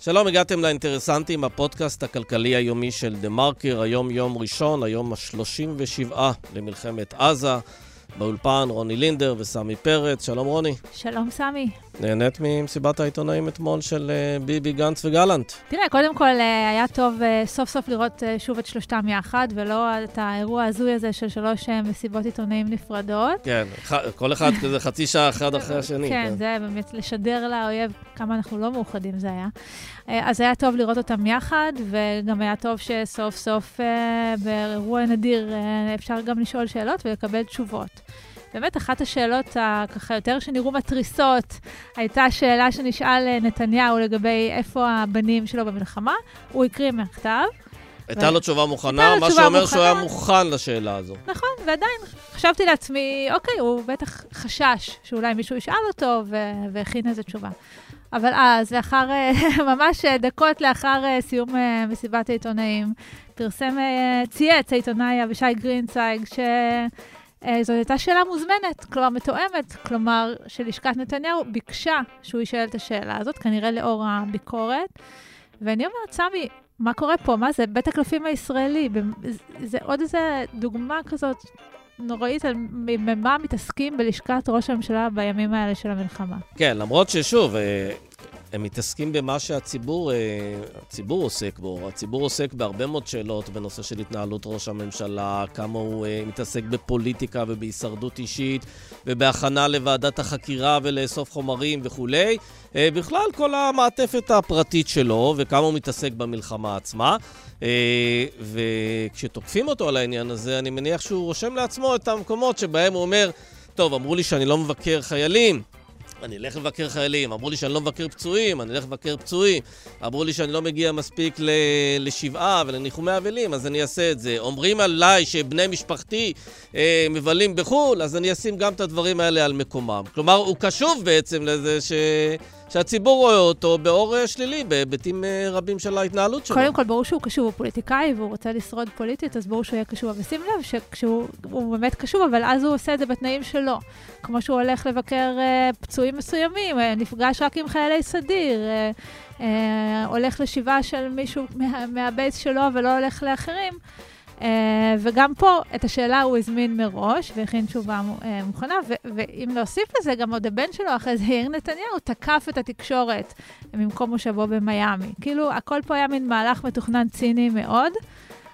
שלום, הגעתם לאינטרסנטים, הפודקאסט הכלכלי היומי של דה מרקר, היום יום ראשון, היום ה-37 למלחמת עזה. באולפן רוני לינדר וסמי פרץ. שלום רוני. שלום סמי. נהנית ממסיבת העיתונאים אתמול של אה, ביבי גנץ וגלנט. תראה, קודם כל אה, היה טוב אה, סוף סוף לראות שוב את שלושתם יחד, ולא את האירוע ההזוי הזה של שלוש מסיבות עיתונאים נפרדות. כן, כל אחד כזה חצי שעה אחד אחרי השני. כן, כן, זה באמת לשדר לאויב כמה אנחנו לא מאוחדים זה היה. אז היה טוב לראות אותם יחד, וגם היה טוב שסוף סוף באירוע נדיר אפשר גם לשאול שאלות ולקבל תשובות. באמת, אחת השאלות הככה יותר שנראו מתריסות, הייתה שאלה שנשאל אה, נתניהו לגבי איפה הבנים שלו במלחמה. הוא הקריא מהכתב. הייתה לו תשובה מוכנה, מה שאומר שהוא היה מוכן לשאלה הזו. נכון, ועדיין חשבתי לעצמי, אוקיי, הוא בטח חשש שאולי מישהו ישאל אותו והכין איזה תשובה. אבל אז, לאחר, אה, ממש דקות לאחר אה, סיום מסיבת העיתונאים, פרסם, צייץ העיתונאי אבישי גרינצייג, ש... אה, זו הייתה שאלה מוזמנת, כלומר מתואמת, כלומר שלשכת נתניהו ביקשה שהוא יישאל את השאלה הזאת, כנראה לאור הביקורת. ואני אומרת, סמי, מה קורה פה? מה זה? בית הקלפים הישראלי. זה עוד איזה דוגמה כזאת נוראית על ממה מתעסקים בלשכת ראש הממשלה בימים האלה של המלחמה. כן, למרות ששוב, אה, הם מתעסקים במה שהציבור אה, הציבור עוסק בו. הציבור עוסק בהרבה מאוד שאלות בנושא של התנהלות ראש הממשלה, כמה הוא אה, מתעסק בפוליטיקה ובהישרדות אישית, ובהכנה לוועדת החקירה ולאסוף חומרים וכולי. אה, בכלל, כל המעטפת הפרטית שלו, וכמה הוא מתעסק במלחמה עצמה. וכשתוקפים אותו על העניין הזה, אני מניח שהוא רושם לעצמו את המקומות שבהם הוא אומר, טוב, אמרו לי שאני לא מבקר חיילים. אני אלך לבקר חיילים, אמרו לי שאני לא מבקר פצועים, אני אלך לבקר פצועים, אמרו לי שאני לא מגיע מספיק ל... לשבעה ולניחומי אבלים, אז אני אעשה את זה. אומרים עליי שבני משפחתי אה, מבלים בחו"ל, אז אני אשים גם את הדברים האלה על מקומם. כלומר, הוא קשוב בעצם לזה ש... שהציבור רואה אותו באור אה, שלילי בהיבטים אה, רבים של ההתנהלות שלו. קודם כל, ברור שהוא קשוב, הוא פוליטיקאי והוא רוצה לשרוד פוליטית, אז ברור שהוא יהיה קשוב. אבל שים לב שכשהוא באמת קשוב, אבל אז הוא עושה את זה בתנאים שלו. כמו שהוא הולך לבקר uh, פצועים מסוימים, uh, נפגש רק עם חיילי סדיר, uh, uh, הולך לשבעה של מישהו מה, מהבייס שלו ולא הולך לאחרים. Uh, וגם פה, את השאלה הוא הזמין מראש והכין תשובה uh, מוכנה, ואם להוסיף לזה, גם עוד הבן שלו, אחרי זה יאיר נתניהו, תקף את התקשורת ממקום מושבו במיאמי. כאילו, הכל פה היה מין מהלך מתוכנן ציני מאוד.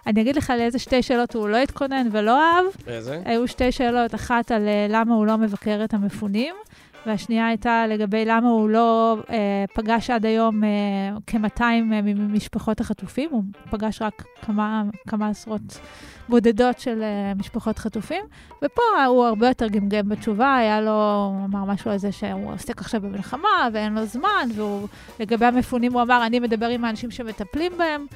אני אגיד לך לאיזה שתי שאלות הוא לא התכונן ולא אהב. איזה? היו שתי שאלות, אחת על uh, למה הוא לא מבקר את המפונים, והשנייה הייתה לגבי למה הוא לא uh, פגש עד היום uh, כ-200 uh, ממשפחות החטופים, הוא פגש רק כמה, כמה עשרות בודדות של uh, משפחות חטופים, ופה הוא הרבה יותר גמגם בתשובה, היה לו, הוא אמר משהו על זה שהוא עוסק עכשיו במלחמה ואין לו זמן, ולגבי המפונים הוא אמר, אני מדבר עם האנשים שמטפלים בהם.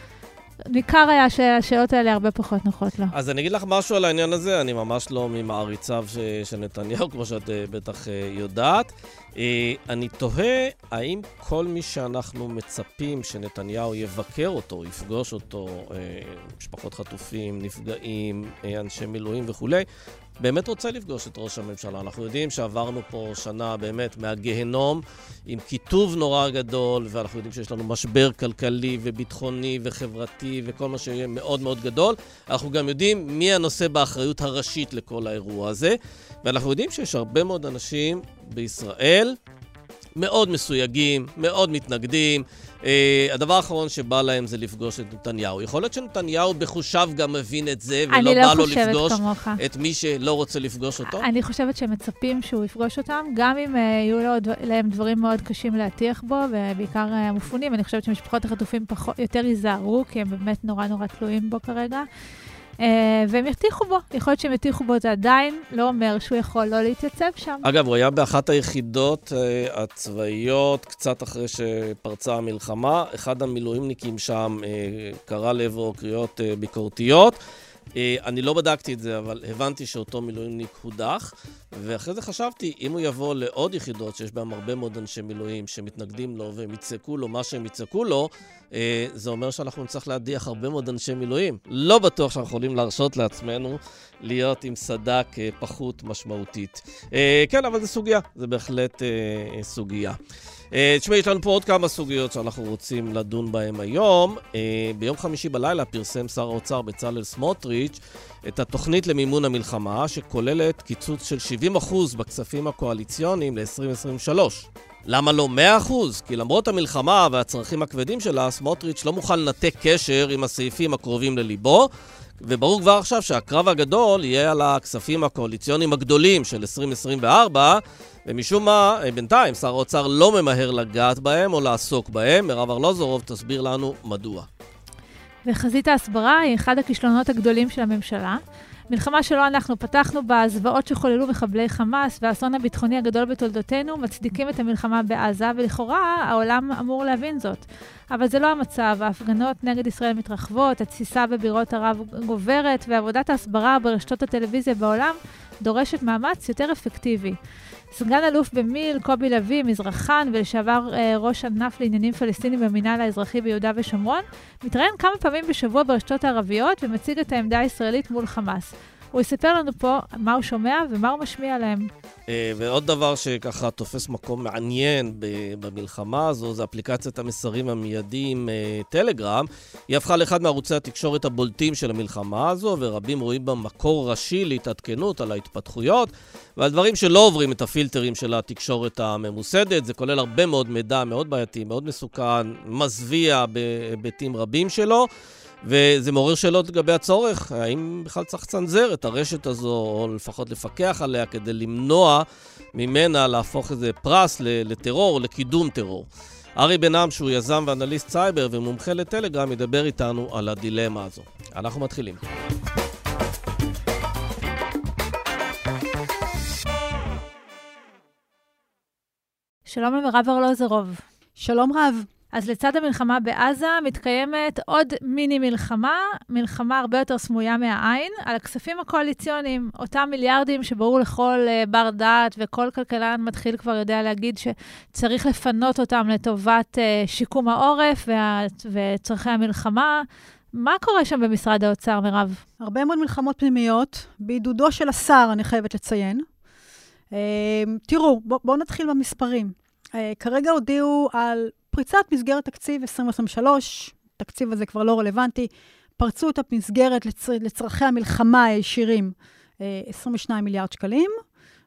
ניכר היה שהשאלות האלה הרבה פחות נוחות לו. אז אני אגיד לך משהו על העניין הזה, אני ממש לא ממעריציו של נתניהו, כמו שאת אה, בטח אה, יודעת. אה, אני תוהה האם כל מי שאנחנו מצפים שנתניהו יבקר אותו, יפגוש אותו, משפחות חטופים, נפגעים, אנשי מילואים וכולי, באמת רוצה לפגוש את ראש הממשלה. אנחנו יודעים שעברנו פה שנה באמת מהגיהנום עם קיטוב נורא גדול, ואנחנו יודעים שיש לנו משבר כלכלי וביטחוני וחברתי וכל מה שיהיה מאוד מאוד גדול. אנחנו גם יודעים מי הנושא באחריות הראשית לכל האירוע הזה, ואנחנו יודעים שיש הרבה מאוד אנשים בישראל מאוד מסויגים, מאוד מתנגדים. Uh, הדבר האחרון שבא להם זה לפגוש את נתניהו. יכול להיות שנתניהו בחושיו גם מבין את זה, ולא לא בא לו לפגוש כמוך. את מי שלא רוצה לפגוש אותו? אני חושבת שהם מצפים שהוא יפגוש אותם, גם אם uh, יהיו לו, להם דברים מאוד קשים להטיח בו, ובעיקר uh, מפונים. אני חושבת שמשפחות החטופים פחות, יותר ייזהרו, כי הם באמת נורא נורא תלויים בו כרגע. Uh, והם יטיחו בו, יכול להיות שהם יטיחו בו, זה עדיין לא אומר שהוא יכול לא להתייצב שם. אגב, הוא היה באחת היחידות uh, הצבאיות, קצת אחרי שפרצה המלחמה. אחד המילואימניקים שם uh, קרא לעברו קריאות ביקורתיות. אה, אני לא בדקתי את זה, אבל הבנתי שאותו מילואימניק הודח, ואחרי זה חשבתי, אם הוא יבוא לעוד יחידות שיש בהן הרבה מאוד אנשי מילואים שמתנגדים לו והם יצעקו לו מה שהם יצעקו לו, אה, זה אומר שאנחנו נצטרך להדיח הרבה מאוד אנשי מילואים. לא בטוח שאנחנו יכולים להרשות לעצמנו להיות עם סד"כ אה, פחות משמעותית. כן, אבל זו סוגיה, זו בהחלט סוגיה. אה, תשמעי, יש לנו פה עוד כמה סוגיות שאנחנו רוצים לדון בהן היום. אה, ביום חמישי בלילה פרסם שר האוצר בצלאל סמוטריץ' את התוכנית למימון המלחמה, שכוללת קיצוץ של 70% בכספים הקואליציוניים ל-2023. למה לא 100%? כי למרות המלחמה והצרכים הכבדים שלה, סמוטריץ' לא מוכן לנתק קשר עם הסעיפים הקרובים לליבו, וברור כבר עכשיו שהקרב הגדול יהיה על הכספים הקואליציוניים הגדולים של 2024, ומשום מה, אה, בינתיים שר האוצר לא ממהר לגעת בהם או לעסוק בהם. מירב ארלוזורוב תסביר לנו מדוע. וחזית ההסברה היא אחד הכישלונות הגדולים של הממשלה. מלחמה שלא אנחנו פתחנו בה, הזוועות שחוללו מחבלי חמאס והאסון הביטחוני הגדול בתולדותינו מצדיקים את המלחמה בעזה, ולכאורה העולם אמור להבין זאת. אבל זה לא המצב, ההפגנות נגד ישראל מתרחבות, התסיסה בבירות ערב גוברת, ועבודת ההסברה ברשתות הטלוויזיה בעולם דורשת מאמץ יותר אפקטיבי. סגן אלוף במיל, קובי לביא, מזרחן ולשעבר אה, ראש ענף לעניינים פלסטינים במינהל האזרחי ביהודה ושומרון, מתראיין כמה פעמים בשבוע ברשתות הערביות ומציג את העמדה הישראלית מול חמאס. הוא יספר לנו פה מה הוא שומע ומה הוא משמיע להם. אה, ועוד דבר שככה תופס מקום מעניין במלחמה הזו, זה אפליקציית המסרים המיידיים אה, טלגרם. היא הפכה לאחד מערוצי התקשורת הבולטים של המלחמה הזו, ורבים רואים בה מקור ראשי להתעדכנות על ההתפתחויות ועל דברים שלא עוברים את הפילטרים של התקשורת הממוסדת. זה כולל הרבה מאוד מידע מאוד בעייתי, מאוד מסוכן, מזוויע בהיבטים רבים שלו. וזה מעורר שאלות לגבי הצורך, האם בכלל צריך לצנזר את הרשת הזו, או לפחות לפקח עליה כדי למנוע ממנה להפוך איזה פרס לטרור, לקידום טרור. ארי בן-עם, שהוא יזם ואנליסט סייבר ומומחה לטלגרם, ידבר איתנו על הדילמה הזו. אנחנו מתחילים. שלום למירב ארלוזרוב. שלום רב. אז לצד המלחמה בעזה מתקיימת עוד מיני מלחמה, מלחמה הרבה יותר סמויה מהעין, על הכספים הקואליציוניים, אותם מיליארדים שברור לכל uh, בר דעת וכל כלכלן מתחיל כבר יודע להגיד שצריך לפנות אותם לטובת uh, שיקום העורף וה, וצורכי המלחמה. מה קורה שם במשרד האוצר, מירב? הרבה מאוד מלחמות פנימיות, בעידודו של השר, אני חייבת לציין. Uh, תראו, בואו בוא נתחיל במספרים. Uh, כרגע הודיעו על פריצת מסגרת תקציב 2023, התקציב הזה כבר לא רלוונטי, פרצו את המסגרת לצר, לצרכי המלחמה הישירים, 22 אה, מיליארד שקלים,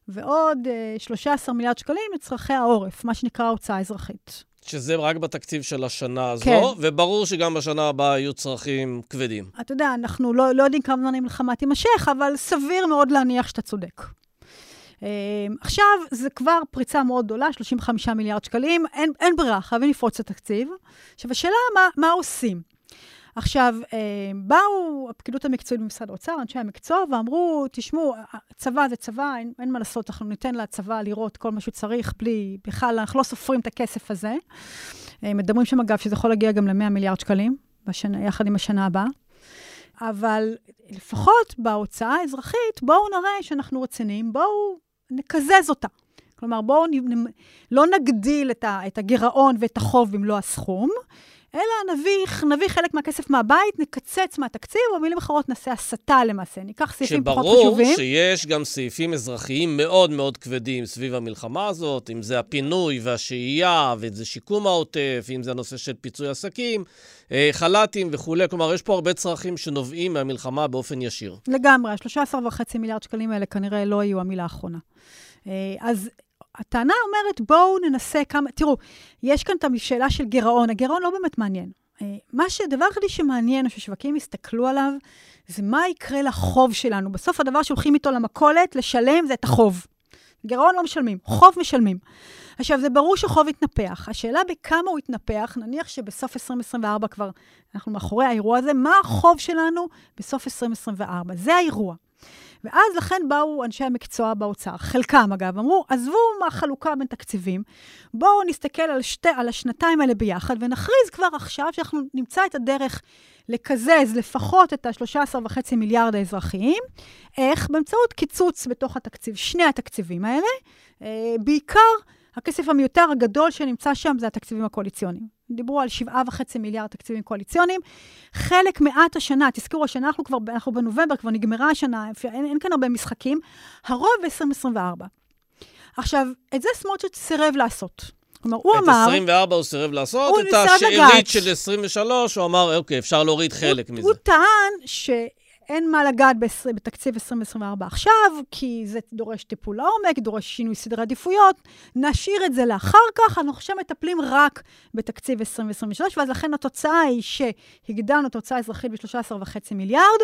ועוד 13 אה, מיליארד שקלים לצרכי העורף, מה שנקרא הוצאה אזרחית. שזה רק בתקציב של השנה הזו, כן. וברור שגם בשנה הבאה יהיו צרכים כבדים. אתה יודע, אנחנו לא, לא יודעים כמה זמן המלחמה תימשך, אבל סביר מאוד להניח שאתה צודק. אמ, עכשיו, זה כבר פריצה מאוד גדולה, 35 מיליארד שקלים, אין, אין ברירה, חייבים לפרוץ את התקציב. עכשיו, השאלה מה, מה עושים. עכשיו, אמ, באו הפקידות המקצועית במשרד האוצר, אנשי המקצוע, ואמרו, תשמעו, צבא זה צבא, אין, אין מה לעשות, אנחנו ניתן לצבא לראות כל מה שהוא צריך, בלי, בכלל, אנחנו לא סופרים את הכסף הזה. מדברים שם, אגב, שזה יכול להגיע גם ל-100 מיליארד שקלים, בשנה, יחד עם השנה הבאה. אבל לפחות בהוצאה האזרחית, בואו נראה שאנחנו רציניים, בואו נקזז אותה. כלומר, בואו נ, לא נגדיל את, הגירעון ואת החוב במלוא הסכום, אלא נביא, נביא חלק מהכסף מהבית, נקצץ מהתקציב, או במילים אחרות נעשה הסטה למעשה. ניקח סעיפים פחות חשובים. שברור שיש גם סעיפים אזרחיים מאוד מאוד כבדים סביב המלחמה הזאת, אם זה הפינוי והשהייה, וזה שיקום העוטף, אם זה הנושא של פיצוי עסקים, אה, חל"תים וכולי. כלומר, יש פה הרבה צרכים שנובעים מהמלחמה באופן ישיר. לגמרי, ה-13.5 מיליארד שקלים האלה כנראה לא יהיו המילה האחרונה. אה, אז הטענה אומרת, בואו ננסה כמה... תראו, יש כאן את השאלה של גירעון. הגירעון לא באמת מעניין. אה, מה שדבר היחידי שמעניין, או ששווקים יסתכלו עליו, זה מה יקרה לחוב שלנו. בסוף הדבר שהולכים איתו למכולת, לשלם, זה את החוב. גירעון לא משלמים, חוב משלמים. עכשיו, זה ברור שחוב יתנפח. השאלה בכמה הוא יתנפח, נניח שבסוף 2024 כבר אנחנו מאחורי האירוע הזה, מה החוב שלנו בסוף 2024? זה האירוע. ואז לכן באו אנשי המקצוע באוצר, חלקם אגב, אמרו, עזבו מהחלוקה בין תקציבים, בואו נסתכל על, שתי, על השנתיים האלה ביחד ונכריז כבר עכשיו שאנחנו נמצא את הדרך לקזז לפחות את ה-13.5 מיליארד האזרחיים. איך? באמצעות קיצוץ בתוך התקציב, שני התקציבים האלה. אה, בעיקר הכסף המיותר הגדול שנמצא שם זה התקציבים הקואליציוניים. דיברו על 7.5 מיליארד תקציבים קואליציוניים. חלק מעט השנה, תזכרו, השנה אנחנו כבר, אנחנו בנובמבר, כבר נגמרה השנה, אין, אין כאן הרבה משחקים, הרוב ב-2024. עכשיו, את זה סמוטריץ' סירב לעשות. כלומר, הוא אמר... את 24 הוא סירב לעשות, את השארית של 23, הוא אמר, אוקיי, אפשר להוריד חלק הוא, מזה. הוא טען ש... אין מה לגעת בתקציב 2024 עכשיו, כי זה דורש טיפול לעומק, דורש שינוי סדרי עדיפויות. נשאיר את זה לאחר כך, אנחנו עכשיו מטפלים רק בתקציב 2023, ואז לכן התוצאה היא שהגדלנו את ההוצאה האזרחית ב-13.5 מיליארד,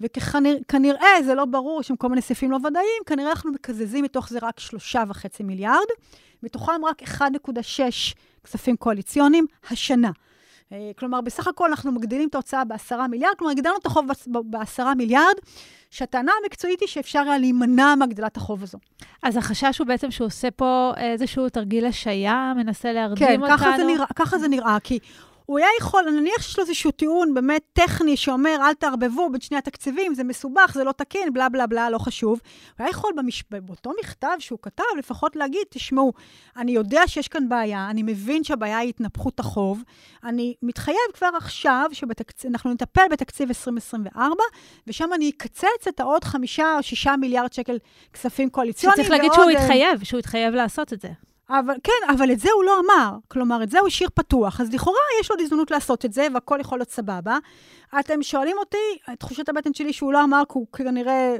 וכנראה, זה לא ברור, יש שם כל מיני סעיפים לא ודאיים, כנראה אנחנו מקזזים מתוך זה רק 3.5 מיליארד, מתוכם רק 1.6 כספים קואליציוניים השנה. אה, כלומר, בסך הכל אנחנו מגדילים את ההוצאה בעשרה מיליארד, כלומר, הגדלנו את החוב בעשרה מיליארד, שהטענה המקצועית היא שאפשר היה להימנע מהגדלת החוב הזו. אז החשש הוא בעצם שהוא עושה פה איזשהו תרגיל השעיה, מנסה להרדים כן, אותנו? כן, ככה זה נראה, כי הוא היה יכול, נניח שיש לו איזשהו טיעון באמת טכני שאומר, אל תערבבו בין שני התקציבים, זה מסובך, זה לא תקין, בלה בלה בלה, לא חשוב. הוא היה יכול במש... באותו מכתב שהוא כתב, לפחות להגיד, תשמעו, אני יודע שיש כאן בעיה, אני מבין שהבעיה היא התנפחות החוב, אני מתחייב כבר עכשיו שאנחנו נטפל בתקציב 2024, ושם אני אקצץ את העוד חמישה או שישה מיליארד שקל כספים קואליציוניים. שצריך להגיד שהוא התחייב, שהוא התחייב לעשות את זה. אבל כן, אבל את זה הוא לא אמר. כלומר, את זה הוא השאיר פתוח. אז לכאורה יש עוד הזדמנות לעשות את זה, והכל יכול להיות סבבה. אתם שואלים אותי, תחושת הבטן שלי שהוא לא אמר, כי הוא כנראה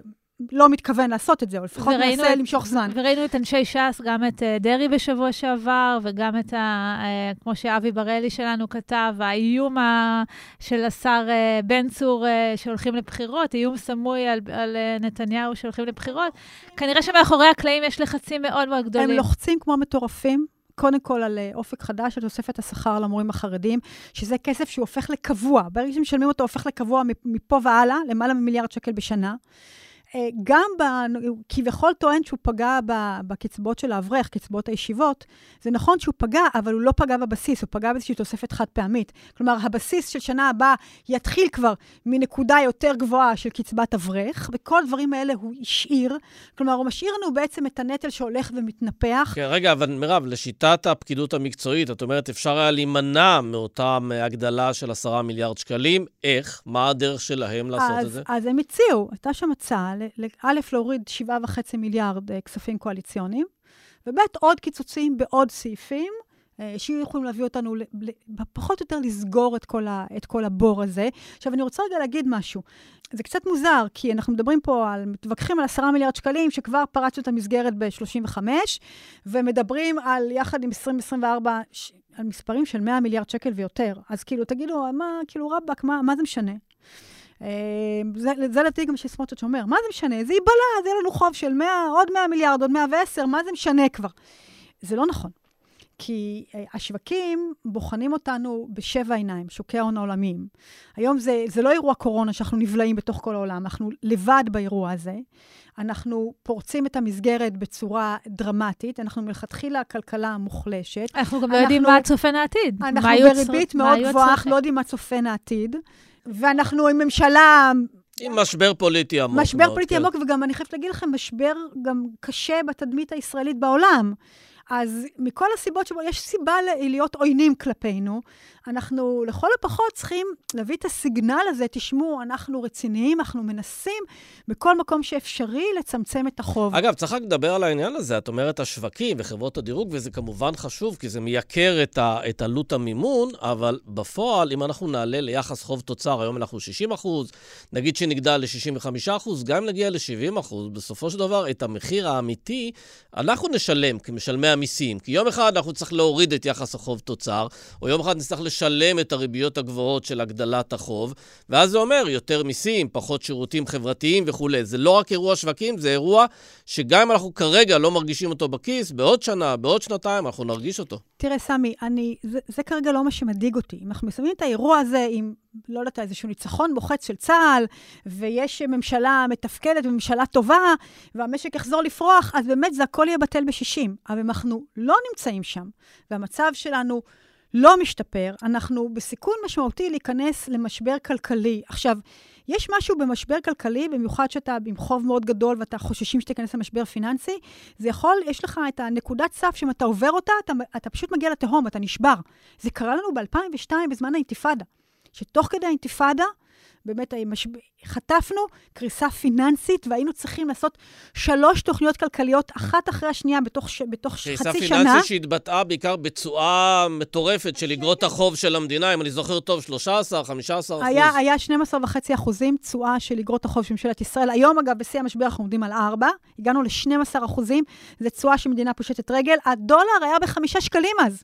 לא מתכוון לעשות את זה, או לפחות מנסה למשוך זמן. וראינו את אנשי ש"ס, גם את uh, דרעי בשבוע שעבר, וגם את ה... Uh, כמו שאבי בראלי שלנו כתב, האיום ה, של השר uh, בן צור שהולכים לבחירות, איום סמוי על, על נתניהו שהולכים לבחירות. כנראה שמאחורי הקלעים יש לחצים מאוד מאוד גדולים. הם לוחצים כמו מטורפים. קודם כל על אופק חדש, על תוספת השכר למורים החרדים, שזה כסף שהוא הופך לקבוע. ברגע שמשלמים אותו, הופך לקבוע מפה והלאה, למעלה ממיליארד שקל בשנה. אה, גם ב... כביכול טוען שהוא פגע בקצבאות של האברך, קצבאות הישיבות. זה נכון שהוא פגע, אבל הוא לא פגע בבסיס, הוא פגע באיזושהי תוספת חד פעמית. כלומר, הבסיס של שנה הבאה יתחיל כבר מנקודה יותר גבוהה של קצבת אברך, וכל הדברים האלה הוא השאיר. כלומר, הוא משאיר לנו בעצם את הנטל שהולך ומתנפח. כן, רגע, אבל מירב, לשיטת הפקידות המקצועית, את אומרת, אפשר היה להימנע מאותה הגדלה של עשרה מיליארד שקלים. איך? מה הדרך שלהם לעשות אז, את זה? אז הם הציעו, הייתה שם הצעה א', להוריד 7.5 מיליארד אה, כספים קואליציוניים, וב', עוד קיצוצים בעוד סעיפים, אה, שיהיו יכולים להביא אותנו, פחות או יותר לסגור את כל, ה, את כל הבור הזה. עכשיו, אני רוצה רגע להגיד משהו. זה קצת מוזר, כי אנחנו מדברים פה על, מתווכחים על 10 מיליארד שקלים, שכבר פרצנו את המסגרת ב-35, ומדברים על, יחד עם 2024, על מספרים של 100 מיליארד שקל ויותר. אז כאילו, תגידו, מה, כאילו, רבאק, מה, מה זה משנה? אמ, זה, זה לדעתי גם שסמוטריץ' אומר, מה זה משנה? זה ייבלע, זה יהיה לנו חוב של 100, עוד 100 מיליארד, עוד 110, מה זה משנה כבר? זה לא נכון. כי uh, השווקים בוחנים אותנו בשבע עיניים, שוקי ההון העולמיים. היום זה, זה לא אירוע קורונה שאנחנו נבלעים בתוך כל העולם, אנחנו לבד באירוע הזה. אנחנו פורצים את המסגרת בצורה דרמטית, אנחנו מלכתחילה כלכלה מוחלשת. אנחנו גם לא יודעים מה צופן העתיד. אנחנו בריבית מאוד גבוהה, אנחנו לא יודעים מה צופן העתיד. ואנחנו עם ממשלה... עם משבר פוליטי עמוק משבר מאוד, פוליטי כן. עמוק, וגם אני חייבת להגיד לכם, משבר גם קשה בתדמית הישראלית בעולם. אז מכל הסיבות שבו יש סיבה להיות עוינים כלפינו, אנחנו לכל הפחות צריכים להביא את הסיגנל הזה, תשמעו, אנחנו רציניים, אנחנו מנסים בכל מקום שאפשרי לצמצם את החוב. אגב, צריך רק לדבר על העניין הזה. את אומרת השווקים וחברות הדירוג, וזה כמובן חשוב, כי זה מייקר את, ה, את עלות המימון, אבל בפועל, אם אנחנו נעלה ליחס חוב תוצר, היום אנחנו 60 אחוז, נגיד שנגדל ל-65 אחוז, גם אם נגיע ל-70 אחוז, בסופו של דבר, את המחיר האמיתי, אנחנו נשלם כמשלמי המיסים. כי יום אחד אנחנו צריכים להוריד את יחס החוב תוצר, או יום אחד נצטרך לשלם את הריביות הגבוהות של הגדלת החוב, ואז זה אומר יותר מיסים, פחות שירותים חברתיים וכולי. זה לא רק אירוע שווקים, זה אירוע שגם אם אנחנו כרגע לא מרגישים אותו בכיס, בעוד שנה, בעוד שנתיים, אנחנו נרגיש אותו. תראה, סמי, אני, זה, זה כרגע לא מה שמדאיג אותי. אם אנחנו מסיימים את האירוע הזה עם, לא יודעת, איזשהו ניצחון מוחץ של צה"ל, ויש ממשלה מתפקדת וממשלה טובה, והמשק יחזור לפרוח, אז באמת זה הכל יהיה בטל בשישים. אבל אם אנחנו לא נמצאים שם, והמצב שלנו לא משתפר, אנחנו בסיכון משמעותי להיכנס למשבר כלכלי. עכשיו, יש משהו במשבר כלכלי, במיוחד שאתה עם חוב מאוד גדול ואתה חוששים שתיכנס למשבר פיננסי, זה יכול, יש לך את הנקודת סף שאם אתה עובר אותה, אתה, אתה פשוט מגיע לתהום, אתה נשבר. זה קרה לנו ב-2002 בזמן האינתיפאדה, שתוך כדי האינתיפאדה, באמת משב... חטפנו קריסה פיננסית, והיינו צריכים לעשות שלוש תוכניות כלכליות, אחת אחרי השנייה, בתוך, ש... בתוך חצי שנה. קריסה פיננסית שהתבטאה בעיקר בתשואה מטורפת של אגרות החוב של המדינה, אם אני זוכר טוב, 13, 15 אחוז. היה, היה 12.5 אחוזים תשואה של אגרות החוב של ממשלת ישראל. היום, אגב, בשיא המשבר אנחנו עומדים על 4, הגענו ל-12 אחוזים, זו תשואה שמדינה פושטת רגל. הדולר היה בחמישה שקלים אז.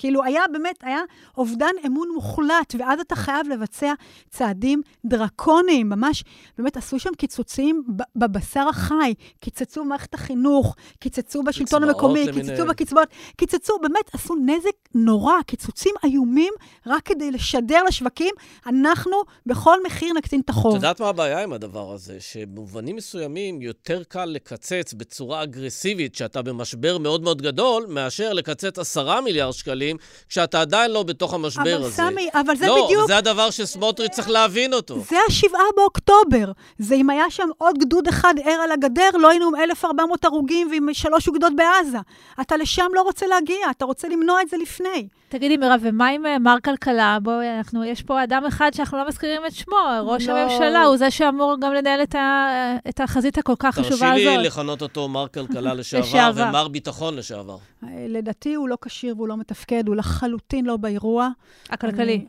כאילו, היה באמת, היה אובדן אמון מוחלט, ואז אתה חייב לבצע צעדים דרקוניים, ממש, באמת עשו שם קיצוצים בבשר החי, קיצצו במערכת החינוך, קיצצו בשלטון המקומי, למיני... קיצצו בקצבאות, קיצצו, באמת עשו נזק נורא, קיצוצים איומים, רק כדי לשדר לשווקים, אנחנו בכל מחיר נקטין את החוב. את יודעת מה הבעיה עם הדבר הזה? שבמובנים מסוימים יותר קל לקצץ בצורה אגרסיבית, שאתה במשבר מאוד מאוד גדול, מאשר לקצץ עשרה מיליארד שקלים. שקלים, כשאתה עדיין לא בתוך המשבר אבל הזה. אבל סמי, אבל זה לא, בדיוק... לא, זה הדבר שסמוטריץ' צריך להבין אותו. זה השבעה באוקטובר. זה אם היה שם עוד גדוד אחד ער על הגדר, לא היינו עם 1,400 הרוגים ועם שלוש אוגדות בעזה. אתה לשם לא רוצה להגיע, אתה רוצה למנוע את זה לפני. תגידי, מירב, ומה עם אה, מר כלכלה? בואי, אנחנו, יש פה אדם אחד שאנחנו לא מזכירים את שמו, ראש לא... הממשלה, הוא זה שאמור גם לנהל את, ה, את החזית הכל כך חשובה הזאת. תרשי לי לכנות אותו מר כלכלה לשעבר ומר ביטחון לשעבר. אה, לדעתי הוא לא כשיר והוא לא מתפקד, הוא לחלוטין לא באירוע. הכלכלי.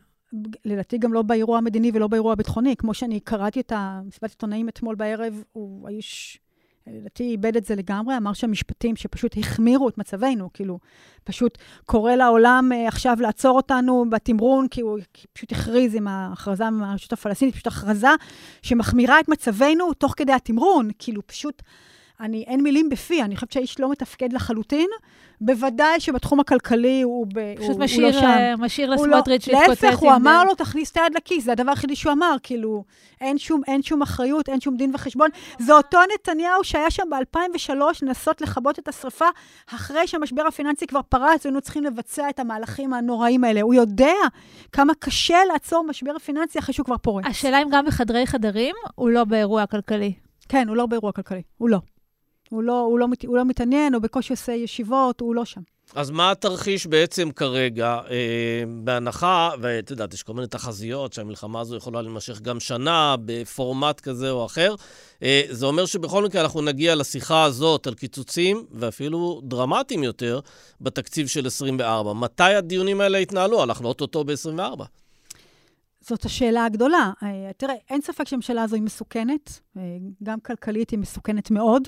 לדעתי גם לא באירוע המדיני ולא באירוע הביטחוני. כמו שאני קראתי את המסיבת עיתונאים אתמול בערב, הוא האיש... לדעתי איבד את זה לגמרי, אמר שם משפטים שפשוט החמירו את מצבנו, כאילו, פשוט קורא לעולם uh, עכשיו לעצור אותנו בתמרון, כי הוא פשוט הכריז עם ההכרזה מהרשות הפלסטינית, פשוט הכרזה שמחמירה את מצבנו תוך כדי התמרון, כאילו, פשוט... אני, אין מילים בפי, אני חושבת שהאיש לא מתפקד לחלוטין. בוודאי שבתחום הכלכלי הוא, ב, הוא, משאיר, הוא לא שם. פשוט משאיר לא- לסמוטריץ' לא, להתקוטט. להפך, הוא אמר לו, תכניס את היד לכיס, זה הדבר היחידי שהוא אמר, כאילו, אין שום, אין שום אחריות, אין שום דין וחשבון. זה אותו נתניהו שהיה שם ב-2003 לנסות לכבות את השרפה, אחרי שהמשבר הפיננסי כבר פרץ, והיינו צריכים לבצע את המהלכים הנוראים האלה. הוא יודע כמה קשה לעצור משבר פיננסי אחרי שהוא כבר פורץ. השאלה אם גם בחדרי חדרים הוא לא באירוע כלכלי. כן, הוא לא באירוע כלכלי, הוא לא. הוא לא, הוא, לא, הוא לא מתעניין, הוא בקושי עושה ישיבות, הוא לא שם. אז מה התרחיש בעצם כרגע, אה, בהנחה, ואת יודעת, יש כל מיני תחזיות שהמלחמה הזו יכולה להימשך גם שנה, בפורמט כזה או אחר. אה, זה אומר שבכל מקרה אנחנו נגיע לשיחה הזאת על קיצוצים, ואפילו דרמטיים יותר, בתקציב של 24. מתי הדיונים האלה יתנהלו? אנחנו אוטוטו ב-24. זאת השאלה הגדולה. אה, תראה, אין ספק שהממשלה הזו היא מסוכנת, אה, גם כלכלית היא מסוכנת מאוד.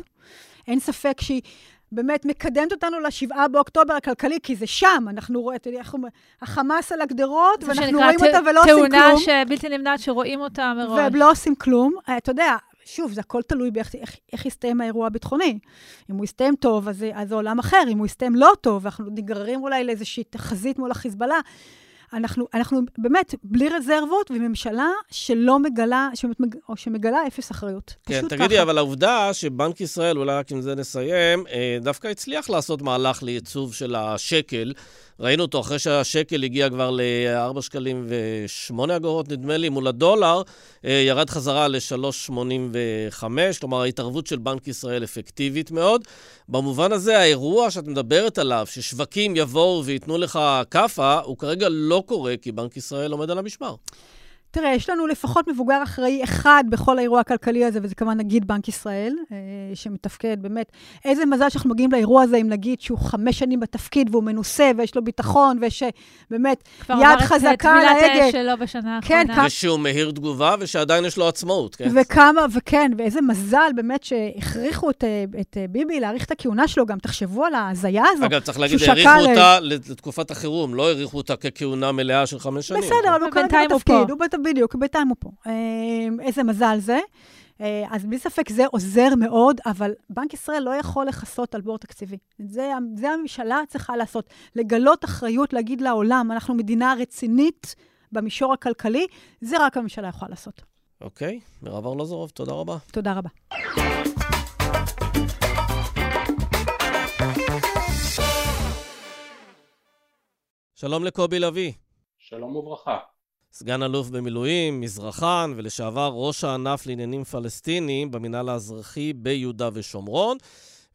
אין ספק שהיא באמת מקדמת אותנו לשבעה באוקטובר הכלכלי, כי זה שם, אנחנו רואים, אתה יודע, החמאס על הגדרות, ואנחנו רואים אותה ולא עושים כלום. תאונה שבלתי נמנעת שרואים אותה מראש. והם לא עושים כלום. אה, אתה יודע, שוב, זה הכל תלוי באיך איך, איך יסתיים האירוע הביטחוני. אם הוא יסתיים טוב, אז, אז זה עולם אחר. אם הוא יסתיים לא טוב, אנחנו נגררים אולי לאיזושהי תחזית מול החיזבאללה. אנחנו, אנחנו באמת בלי רזרבות וממשלה שלא מגלה, שמתמג, או שמגלה אפס אחריות. כן, תגידי, ככה. אבל העובדה שבנק ישראל, אולי רק עם זה נסיים, אה, דווקא הצליח לעשות מהלך לייצוב של השקל. ראינו אותו אחרי שהשקל הגיע כבר ל-4 שקלים ו-8 אגורות, נדמה לי, מול הדולר, אה, ירד חזרה ל-3.85, כלומר ההתערבות של בנק ישראל אפקטיבית מאוד. במובן הזה, האירוע שאת מדברת עליו, ששווקים יבואו וייתנו לך כאפה, הוא כרגע לא קורה, כי בנק ישראל עומד על המשמר. תראה, יש לנו לפחות מבוגר אחראי אחד בכל האירוע הכלכלי הזה, וזה כמובן נגיד בנק ישראל, אה, שמתפקד באמת. איזה מזל שאנחנו מגיעים לאירוע הזה עם נגיד שהוא חמש שנים בתפקיד והוא מנוסה ויש לו ביטחון ויש אה, באמת יד חזקה על ההגה. כבר עבר את האש שלו בשנה כן, האחרונה. כן, ושהוא מהיר תגובה ושעדיין יש לו עצמאות, כן? וכמה, וכן, ואיזה מזל באמת שהכריחו את, אה, את ביבי להאריך את הכהונה שלו, גם תחשבו על ההזיה הזו. אגב, צריך להגיד, האריכו אותה לתקופת החירום, לא האריכו אותה ככהונה מלאה של חמש שנים. בסדר, אבל הוא כרגע בתפקיד, הוא בדיוק, בינתיים הוא פה. אמ, איזה מזל זה. אה, אז בלי ספק זה עוזר מאוד, אבל בנק ישראל לא יכול לכסות על בור תקציבי. זה, זה הממשלה צריכה לעשות, לגלות אחריות, להגיד לעולם, אנחנו מדינה רצינית במישור הכלכלי, זה רק הממשלה יכולה לעשות. אוקיי, מירב ארלוזורוב, תודה רבה. תודה רבה. שלום לקובי לביא. שלום וברכה. סגן אלוף במילואים, מזרחן ולשעבר ראש הענף לעניינים פלסטיניים במינהל האזרחי ביהודה ושומרון.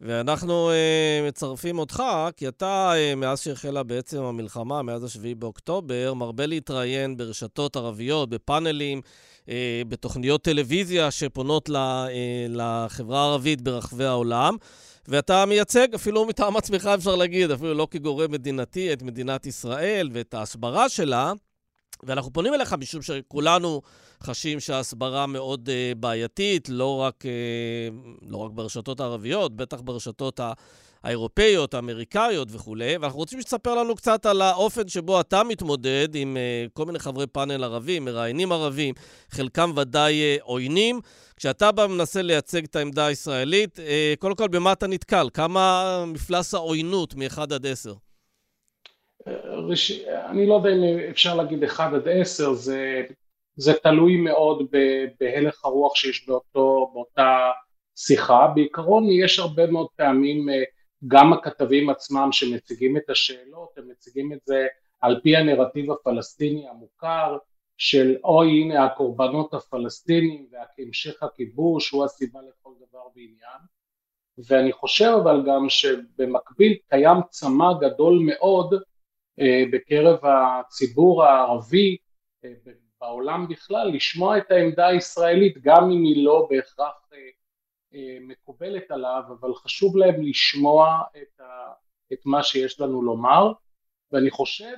ואנחנו uh, מצרפים אותך, כי אתה, uh, מאז שהחלה בעצם המלחמה, מאז השביעי באוקטובר, מרבה להתראיין ברשתות ערביות, בפאנלים, uh, בתוכניות טלוויזיה שפונות ל, uh, לחברה הערבית ברחבי העולם. ואתה מייצג, אפילו מטעם עצמך אפשר להגיד, אפילו לא כגורם מדינתי, את מדינת ישראל ואת ההסברה שלה. ואנחנו פונים אליך משום שכולנו חשים שההסברה מאוד uh, בעייתית, לא רק, uh, לא רק ברשתות הערביות, בטח ברשתות האירופאיות, האמריקאיות וכולי, ואנחנו רוצים שתספר לנו קצת על האופן שבו אתה מתמודד עם uh, כל מיני חברי פאנל ערבים, מראיינים ערבים, חלקם ודאי uh, עוינים. כשאתה בא ומנסה לייצג את העמדה הישראלית, uh, קודם כל, במה אתה נתקל? כמה מפלס העוינות מ-1 עד 10? ראש... אני לא יודע אם אפשר להגיד 1 עד 10, זה, זה תלוי מאוד בהלך הרוח שיש באותו, באותה שיחה. בעיקרון יש הרבה מאוד פעמים אה, גם הכתבים עצמם שמציגים את השאלות, הם מציגים את זה על פי הנרטיב הפלסטיני המוכר של אוי הנה הקורבנות הפלסטינים והמשך הכיבוש הוא הסיבה לכל דבר ועניין ואני חושב אבל גם שבמקביל קיים צמא גדול מאוד בקרב הציבור הערבי אה, בעולם בכלל לשמוע את העמדה הישראלית גם אם היא לא בהכרח אה, מקובלת עליו אבל חשוב להם לשמוע את, ה, את מה שיש לנו לומר. ואני חושב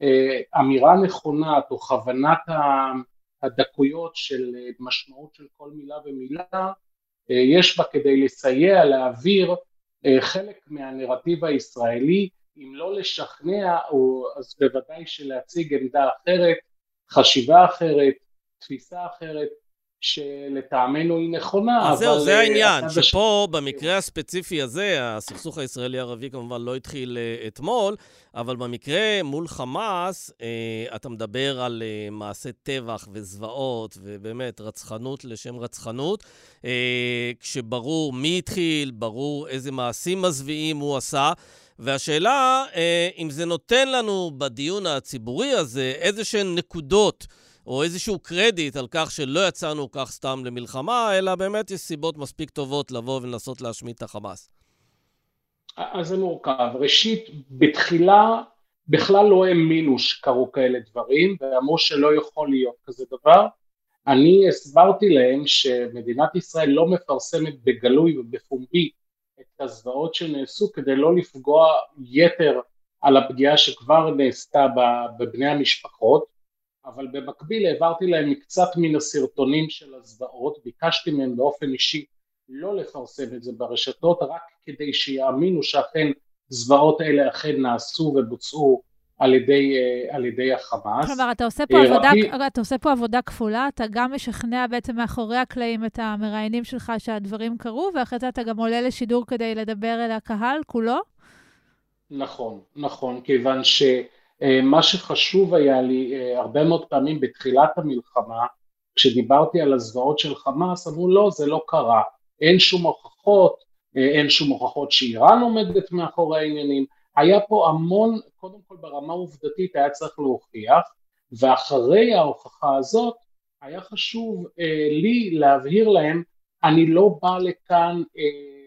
שאמירה נכונה או כוונת הדקויות של משמעות של כל מילה ומילה יש בה כדי לסייע להעביר חלק מהנרטיב הישראלי אם לא לשכנע, אז בוודאי שלהציג עמדה אחרת, חשיבה אחרת, תפיסה אחרת, שלטעמנו היא נכונה, אז זהו, זה אה, העניין, שפה במקרה הספציפי הזה, הסכסוך הישראלי-ערבי כמובן לא התחיל uh, אתמול, אבל במקרה מול חמאס, uh, אתה מדבר על מעשי טבח וזוועות, ובאמת רצחנות לשם רצחנות, כשברור מי התחיל, ברור איזה מעשים מזוויעים הוא עשה. והשאלה, אה, אם זה נותן לנו בדיון הציבורי הזה איזה שהן נקודות או איזשהו קרדיט על כך שלא יצאנו כך סתם למלחמה, אלא באמת יש סיבות מספיק טובות לבוא ולנסות להשמיד את החמאס. אז זה מורכב. ראשית, בתחילה בכלל לא האמינו שקרו כאלה דברים, ואמרו שלא יכול להיות כזה דבר. אני הסברתי להם שמדינת ישראל לא מפרסמת בגלוי ובפומבי את הזוועות שנעשו כדי לא לפגוע יתר על הפגיעה שכבר נעשתה בבני המשפחות, אבל במקביל העברתי להם מקצת מן הסרטונים של הזוועות, ביקשתי מהם באופן אישי לא לפרסם את זה ברשתות, רק כדי שיאמינו שאכן זוועות אלה אכן נעשו ובוצעו על ידי, אה, על ידי החמאס. כלומר, אתה עושה, פה אה, עבודה, רבי... אתה עושה פה עבודה כפולה, אתה גם משכנע בעצם מאחורי הקלעים את המראיינים שלך שהדברים קרו, ואחרי זה אתה גם עולה לשידור כדי לדבר אל הקהל כולו? נכון, נכון, כיוון שמה אה, שחשוב היה לי הרבה מאוד פעמים בתחילת המלחמה, כשדיברתי על הזוועות של חמאס, אמרו לא, זה לא קרה, אין שום הוכחות, אין שום הוכחות שאיראן עומדת מאחורי העניינים, היה פה המון, קודם כל ברמה עובדתית היה צריך להוכיח, ואחרי ההוכחה הזאת היה חשוב אה, לי להבהיר להם, אני לא בא לכאן אה,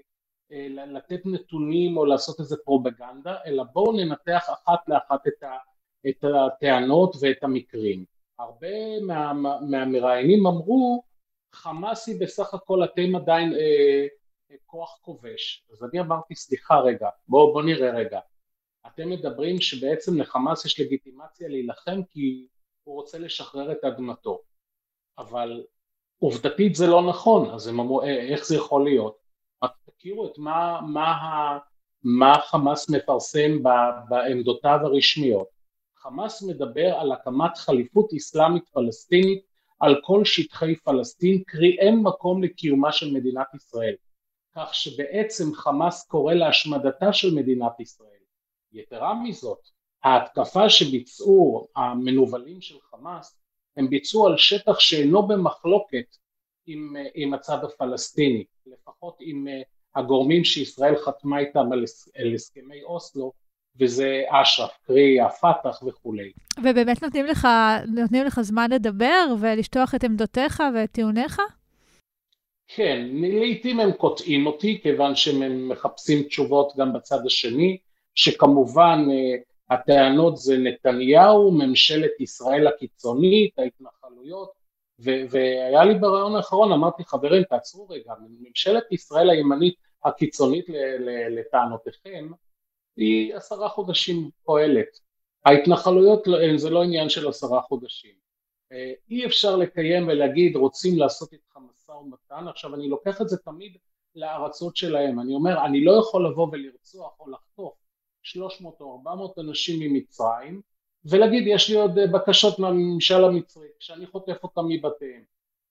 אה, לתת נתונים או לעשות איזה פרופגנדה, אלא בואו ננתח אחת לאחת את, ה, את הטענות ואת המקרים. הרבה מה, מהמראיינים אמרו, חמאס היא בסך הכל אתם עדיין אה, כוח כובש. אז אני אמרתי, סליחה רגע, בואו בוא נראה רגע. אתם מדברים שבעצם לחמאס יש לגיטימציה להילחם כי הוא רוצה לשחרר את אדמתו אבל עובדתית זה לא נכון אז הם אמרו אה, איך זה יכול להיות רק תכירו את מה, מה, מה חמאס מפרסם בעמדותיו הרשמיות חמאס מדבר על הקמת חליפות אסלאמית פלסטינית על כל שטחי פלסטין, קרי אין מקום לקיומה של מדינת ישראל. כך שבעצם חמאס קורא להשמדתה של מדינת ישראל. יתרה מזאת, ההתקפה שביצעו המנוולים של חמאס, הם ביצעו על שטח שאינו במחלוקת עם, עם הצד הפלסטיני, לפחות עם אה, הגורמים שישראל חתמה איתם על, על הסכמי אוסלו, וזה אש"ף, קרי הפת"ח וכולי. ובאמת נותנים לך, נותנים לך זמן לדבר ולשטוח את עמדותיך ואת טיעוניך? כן, לעיתים הם קוטעים אותי, כיוון שהם מחפשים תשובות גם בצד השני, שכמובן אה, הטענות זה נתניהו, ממשלת ישראל הקיצונית, ההתנחלויות, ו- והיה לי ברעיון האחרון, אמרתי חברים תעצרו רגע, ממשלת ישראל הימנית הקיצונית לטענותיכם, היא עשרה חודשים פועלת. ההתנחלויות לא, זה לא עניין של עשרה חודשים. אה, אי אפשר לקיים ולהגיד רוצים לעשות איתך משא ומתן, עכשיו אני לוקח את זה תמיד לארצות שלהם, אני אומר אני לא יכול לבוא ולרצוח או לחטוף 300 או 400 אנשים ממצרים ולהגיד יש לי עוד אה, בקשות מהממשל המצרי כשאני חוטף אותם מבתיהם.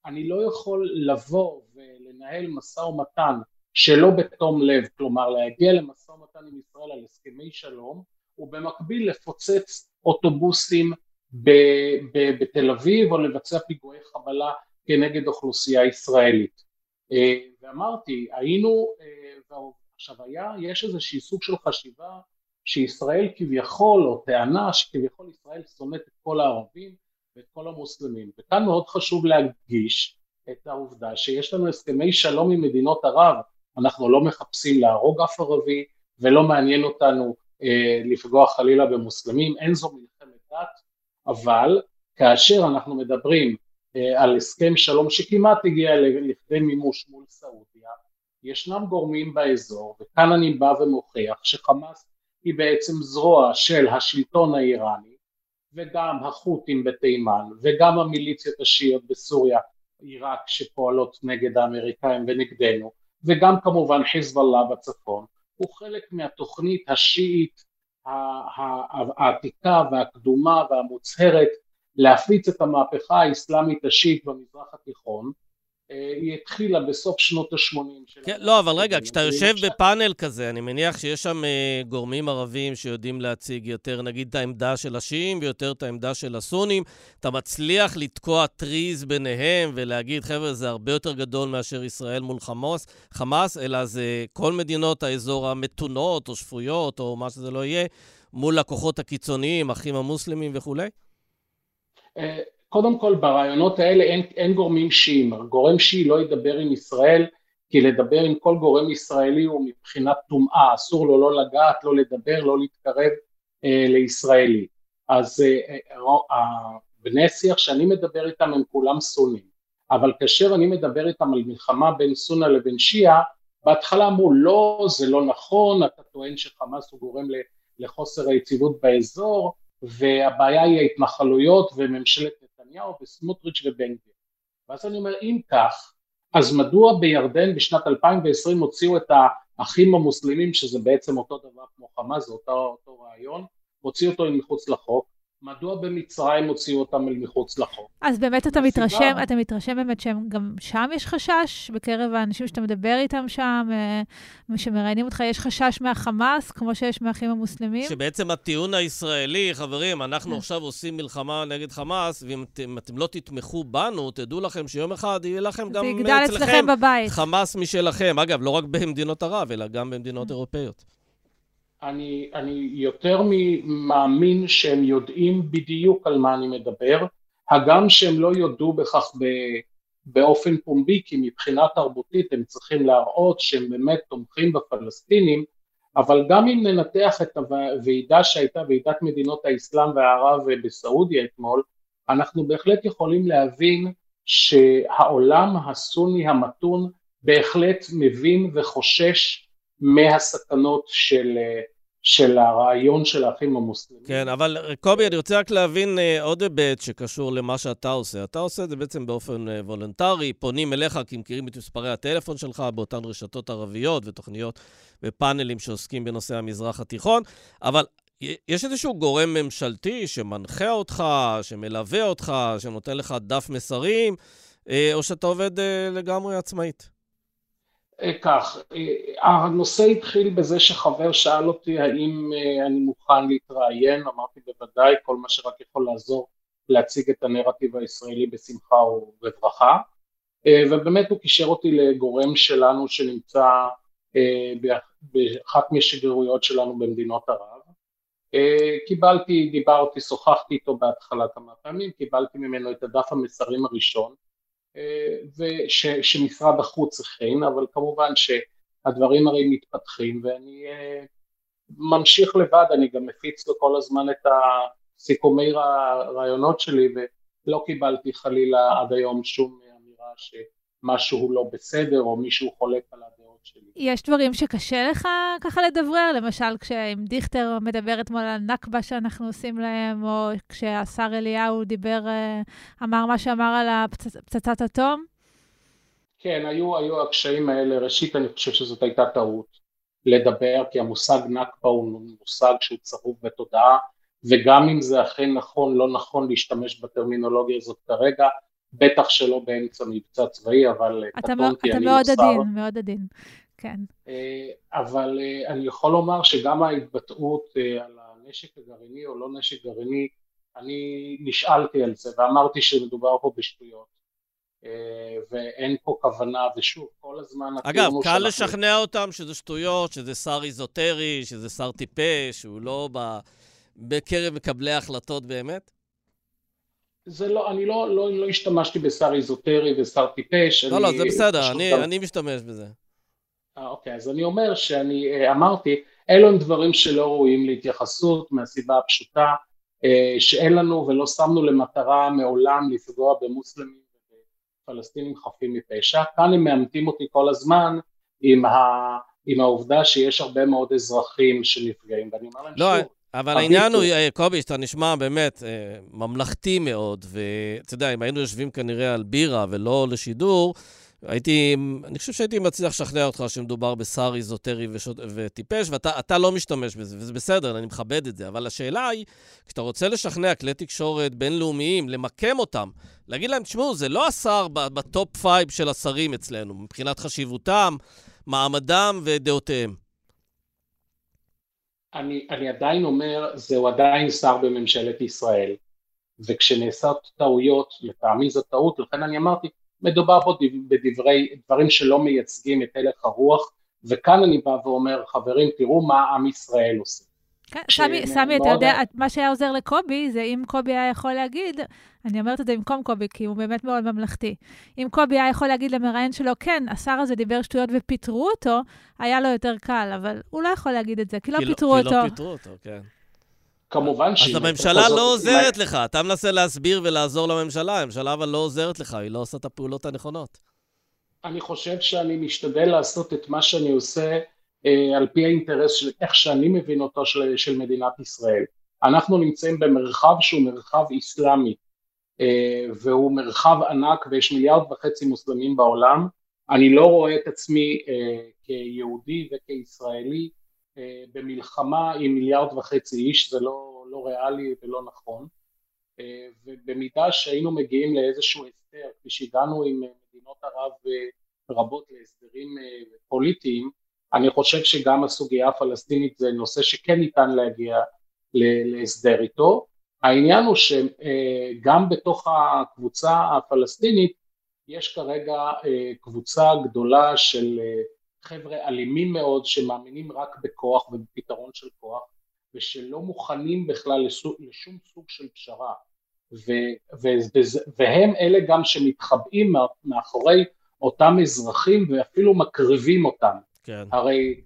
אני לא יכול לבוא ולנהל משא ומתן שלא בתום לב, כלומר להגיע למשא ומתן עם ישראל על הסכמי שלום ובמקביל לפוצץ אוטובוסים בתל אביב או לבצע פיגועי חבלה כנגד אוכלוסייה ישראלית. אה, ואמרתי, היינו, אה, עכשיו היה, יש איזשהי סוג של חשיבה שישראל כביכול, או טענה שכביכול ישראל שונאת את כל הערבים ואת כל המוסלמים. וכאן מאוד חשוב להדגיש את העובדה שיש לנו הסכמי שלום עם מדינות ערב, אנחנו לא מחפשים להרוג אף ערבי ולא מעניין אותנו אה, לפגוע חלילה במוסלמים, אין זו מלחמת דת, אבל כאשר אנחנו מדברים אה, על הסכם שלום שכמעט הגיע לכדי מימוש מול סעודיה, ישנם גורמים באזור, וכאן אני בא ומוכיח שחמאס היא בעצם זרוע של השלטון האיראני וגם החות'ים בתימן וגם המיליציות השיעיות בסוריה, עיראק שפועלות נגד האמריקאים ונגדנו וגם כמובן חיזבאללה בצפון הוא חלק מהתוכנית השיעית העתיקה והקדומה והמוצהרת להפיץ את המהפכה האסלאמית השיעית במזרח התיכון היא התחילה בסוף שנות ה-80. כן, לא, אבל רגע, כשאתה יושב בפאנל כזה, אני מניח שיש שם uh, גורמים ערבים שיודעים להציג יותר, נגיד, את העמדה של השיעים ויותר את העמדה של הסונים. אתה מצליח לתקוע טריז ביניהם ולהגיד, חבר'ה, זה הרבה יותר גדול מאשר ישראל מול חמאס, חמאס, אלא זה כל מדינות האזור המתונות או שפויות או מה שזה לא יהיה, מול הכוחות הקיצוניים, אחים המוסלמים וכולי? קודם כל ברעיונות האלה אין, אין גורמים שיעים, גורם שיעי לא ידבר עם ישראל כי לדבר עם כל גורם ישראלי הוא מבחינת טומאה, אסור לו לא לגעת, לא לדבר, לא להתקרב אה, לישראלי. אז אה, אה, בני שיח שאני מדבר איתם הם כולם סונים, אבל כאשר אני מדבר איתם על מלחמה בין סונה לבין שיעה, בהתחלה אמרו לא, זה לא נכון, אתה טוען שחמאס הוא גורם לחוסר היציבות באזור, והבעיה היא ההתנחלויות וממשלת נתניהו וסמוטריץ' ובן גביר. ואז אני אומר, אם כך, אז מדוע בירדן בשנת 2020 הוציאו את האחים המוסלמים, שזה בעצם אותו דבר כמו חמאס, זה אותו, אותו רעיון, הוציאו אותו מחוץ לחוק, מדוע במצרים הוציאו אותם אל מחוץ לחוק? אז באמת אתה מתרשם, אתה מתרשם באמת שגם שם יש חשש, בקרב האנשים שאתה מדבר איתם שם, אה, שמראיינים אותך, יש חשש מהחמאס, כמו שיש מהאחים המוסלמים? שבעצם הטיעון הישראלי, חברים, אנחנו כן. עכשיו עושים מלחמה נגד חמאס, ואם אתם, אתם לא תתמכו בנו, תדעו לכם שיום אחד יהיה לכם גם אצלכם בבית. חמאס משלכם. אגב, לא רק במדינות ערב, אלא גם במדינות כן. אירופאיות. אני, אני יותר מאמין שהם יודעים בדיוק על מה אני מדבר, הגם שהם לא יודו בכך ב, באופן פומבי, כי מבחינה תרבותית הם צריכים להראות שהם באמת תומכים בפלסטינים, אבל גם אם ננתח את הוועידה שהייתה, ועידת מדינות האסלאם והערב בסעודיה אתמול, אנחנו בהחלט יכולים להבין שהעולם הסוני המתון בהחלט מבין וחושש מהסכנות של של הרעיון של האחים המוסלמים. כן, אבל קובי, אני רוצה רק להבין uh, עוד היבט שקשור למה שאתה עושה. אתה עושה את זה בעצם באופן uh, וולונטרי, פונים אליך כי מכירים את מספרי הטלפון שלך באותן רשתות ערביות ותוכניות ופאנלים שעוסקים בנושא המזרח התיכון, אבל יש איזשהו גורם ממשלתי שמנחה אותך, שמלווה אותך, שנותן לך דף מסרים, או שאתה עובד לגמרי עצמאית? כך, הנושא התחיל בזה שחבר שאל אותי האם אני מוכן להתראיין, אמרתי בוודאי, כל מה שרק יכול לעזור להציג את הנרטיב הישראלי בשמחה ובברכה, ובאמת הוא קישר אותי לגורם שלנו שנמצא באחת משגרירויות שלנו במדינות ערב. קיבלתי, דיברתי, שוחחתי איתו בהתחלה כמה פעמים, קיבלתי ממנו את הדף המסרים הראשון, וש, שמשרד החוץ הכין, אבל כמובן שהדברים הרי מתפתחים ואני ממשיך לבד, אני גם מפיץ לו כל הזמן את הסיכומי הרעיונות שלי ולא קיבלתי חלילה עד היום שום אמירה שמשהו לא בסדר או מישהו חולק על הדעות שלי. יש דברים שקשה לך ככה לדברר? למשל, כשאם דיכטר מדבר אתמול על נכבה שאנחנו עושים להם, או כשהשר אליהו דיבר, אמר מה שאמר על פצצת אטום? כן, היו, היו הקשיים האלה. ראשית, אני חושב שזאת הייתה טעות לדבר, כי המושג נכבה הוא מושג שהוא צרוב בתודעה, וגם אם זה אכן נכון, לא נכון להשתמש בטרמינולוגיה הזאת כרגע, בטח שלא באמצע מבצע צבאי, אבל קטונתי, אני לא שר. אתה מאוד עדין, מאוד עדין, כן. אה, אבל אה, אני יכול לומר שגם ההתבטאות אה, על הנשק הגרעיני או לא נשק גרעיני, אני נשאלתי על זה ואמרתי שמדובר פה בשטויות. ואין פה כוונה, ושוב, כל הזמן... אגב, קל שאנחנו... לשכנע אותם שזה שטויות, שזה שר איזוטרי, שזה שר טיפש, שהוא לא ב... בקרב מקבלי ההחלטות באמת? זה לא, אני לא, לא, לא השתמשתי בשר איזוטרי ושר טיפש. לא, לא, זה בסדר, אני, גם... אני משתמש בזה. אה, אוקיי, אז אני אומר שאני אה, אמרתי, אלו הם דברים שלא ראויים להתייחסות מהסיבה הפשוטה אה, שאין לנו ולא שמנו למטרה מעולם לפגוע במוסלמים ובפלסטינים חפים מפשע. כאן הם מאמתים אותי כל הזמן עם, ה, עם העובדה שיש הרבה מאוד אזרחים שנפגעים, ואני אומר להם לא, שוב, אבל העניין הוא, אה, קובי, שאתה נשמע באמת אה, ממלכתי מאוד, ואתה יודע, אם היינו יושבים כנראה על בירה ולא לשידור, הייתי, אני חושב שהייתי מצליח לשכנע אותך שמדובר בשר איזוטרי ושוטה, וטיפש, ואתה לא משתמש בזה, וזה בסדר, אני מכבד את זה. אבל השאלה היא, כשאתה רוצה לשכנע כלי תקשורת בינלאומיים, למקם אותם, להגיד להם, תשמעו, זה לא השר ב top five של השרים אצלנו, מבחינת חשיבותם, מעמדם ודעותיהם. אני, אני עדיין אומר, זהו עדיין שר בממשלת ישראל, וכשנעשות טעויות, לטעמי זו טעות, לכן אני אמרתי, מדובר פה בדברי, דברים שלא מייצגים את הלך הרוח, וכאן אני בא ואומר, חברים, תראו מה עם ישראל עושה. כן, סמי, סמי, אתה יודע, מה שהיה עוזר לקובי, זה אם קובי היה יכול להגיד, אני אומרת את זה במקום קובי, כי הוא באמת מאוד ממלכתי. אם קובי היה יכול להגיד למראיין שלו, כן, השר הזה דיבר שטויות ופיטרו אותו, היה לו יותר קל, אבל הוא לא יכול להגיד את זה, כי לא כי לא- פיטרו לא, אותו. כי לא פיטרו אותו, כן. כמובן ש... אז הממשלה לא עוזרת לך, אתה מנסה להסביר ולעזור לממשלה, הממשלה אבל לא עוזרת לך, היא לא עושה את הפעולות הנכונות. אני חושב שאני משתדל לעשות את מה שאני עושה על פי האינטרס של איך שאני מבין אותו של, של מדינת ישראל. אנחנו נמצאים במרחב שהוא מרחב איסלאמי אה, והוא מרחב ענק ויש מיליארד וחצי מוסלמים בעולם. אני לא רואה את עצמי אה, כיהודי וכישראלי במלחמה עם מיליארד וחצי איש, זה לא, לא ריאלי ולא נכון. ובמידה שהיינו מגיעים לאיזשהו הסדר, כפי שהגענו עם מדינות ערב רבות להסדרים פוליטיים, אני חושב שגם הסוגיה הפלסטינית זה נושא שכן ניתן להגיע להסדר איתו. העניין הוא שגם בתוך הקבוצה הפלסטינית יש כרגע אה, קבוצה גדולה של אה, חבר'ה אלימים מאוד שמאמינים רק בכוח ובפתרון של כוח ושלא מוכנים בכלל לשום סוג של פשרה ו, ו, ו, והם אלה גם שמתחבאים מאחורי אותם אזרחים ואפילו מקריבים אותם כן. הרי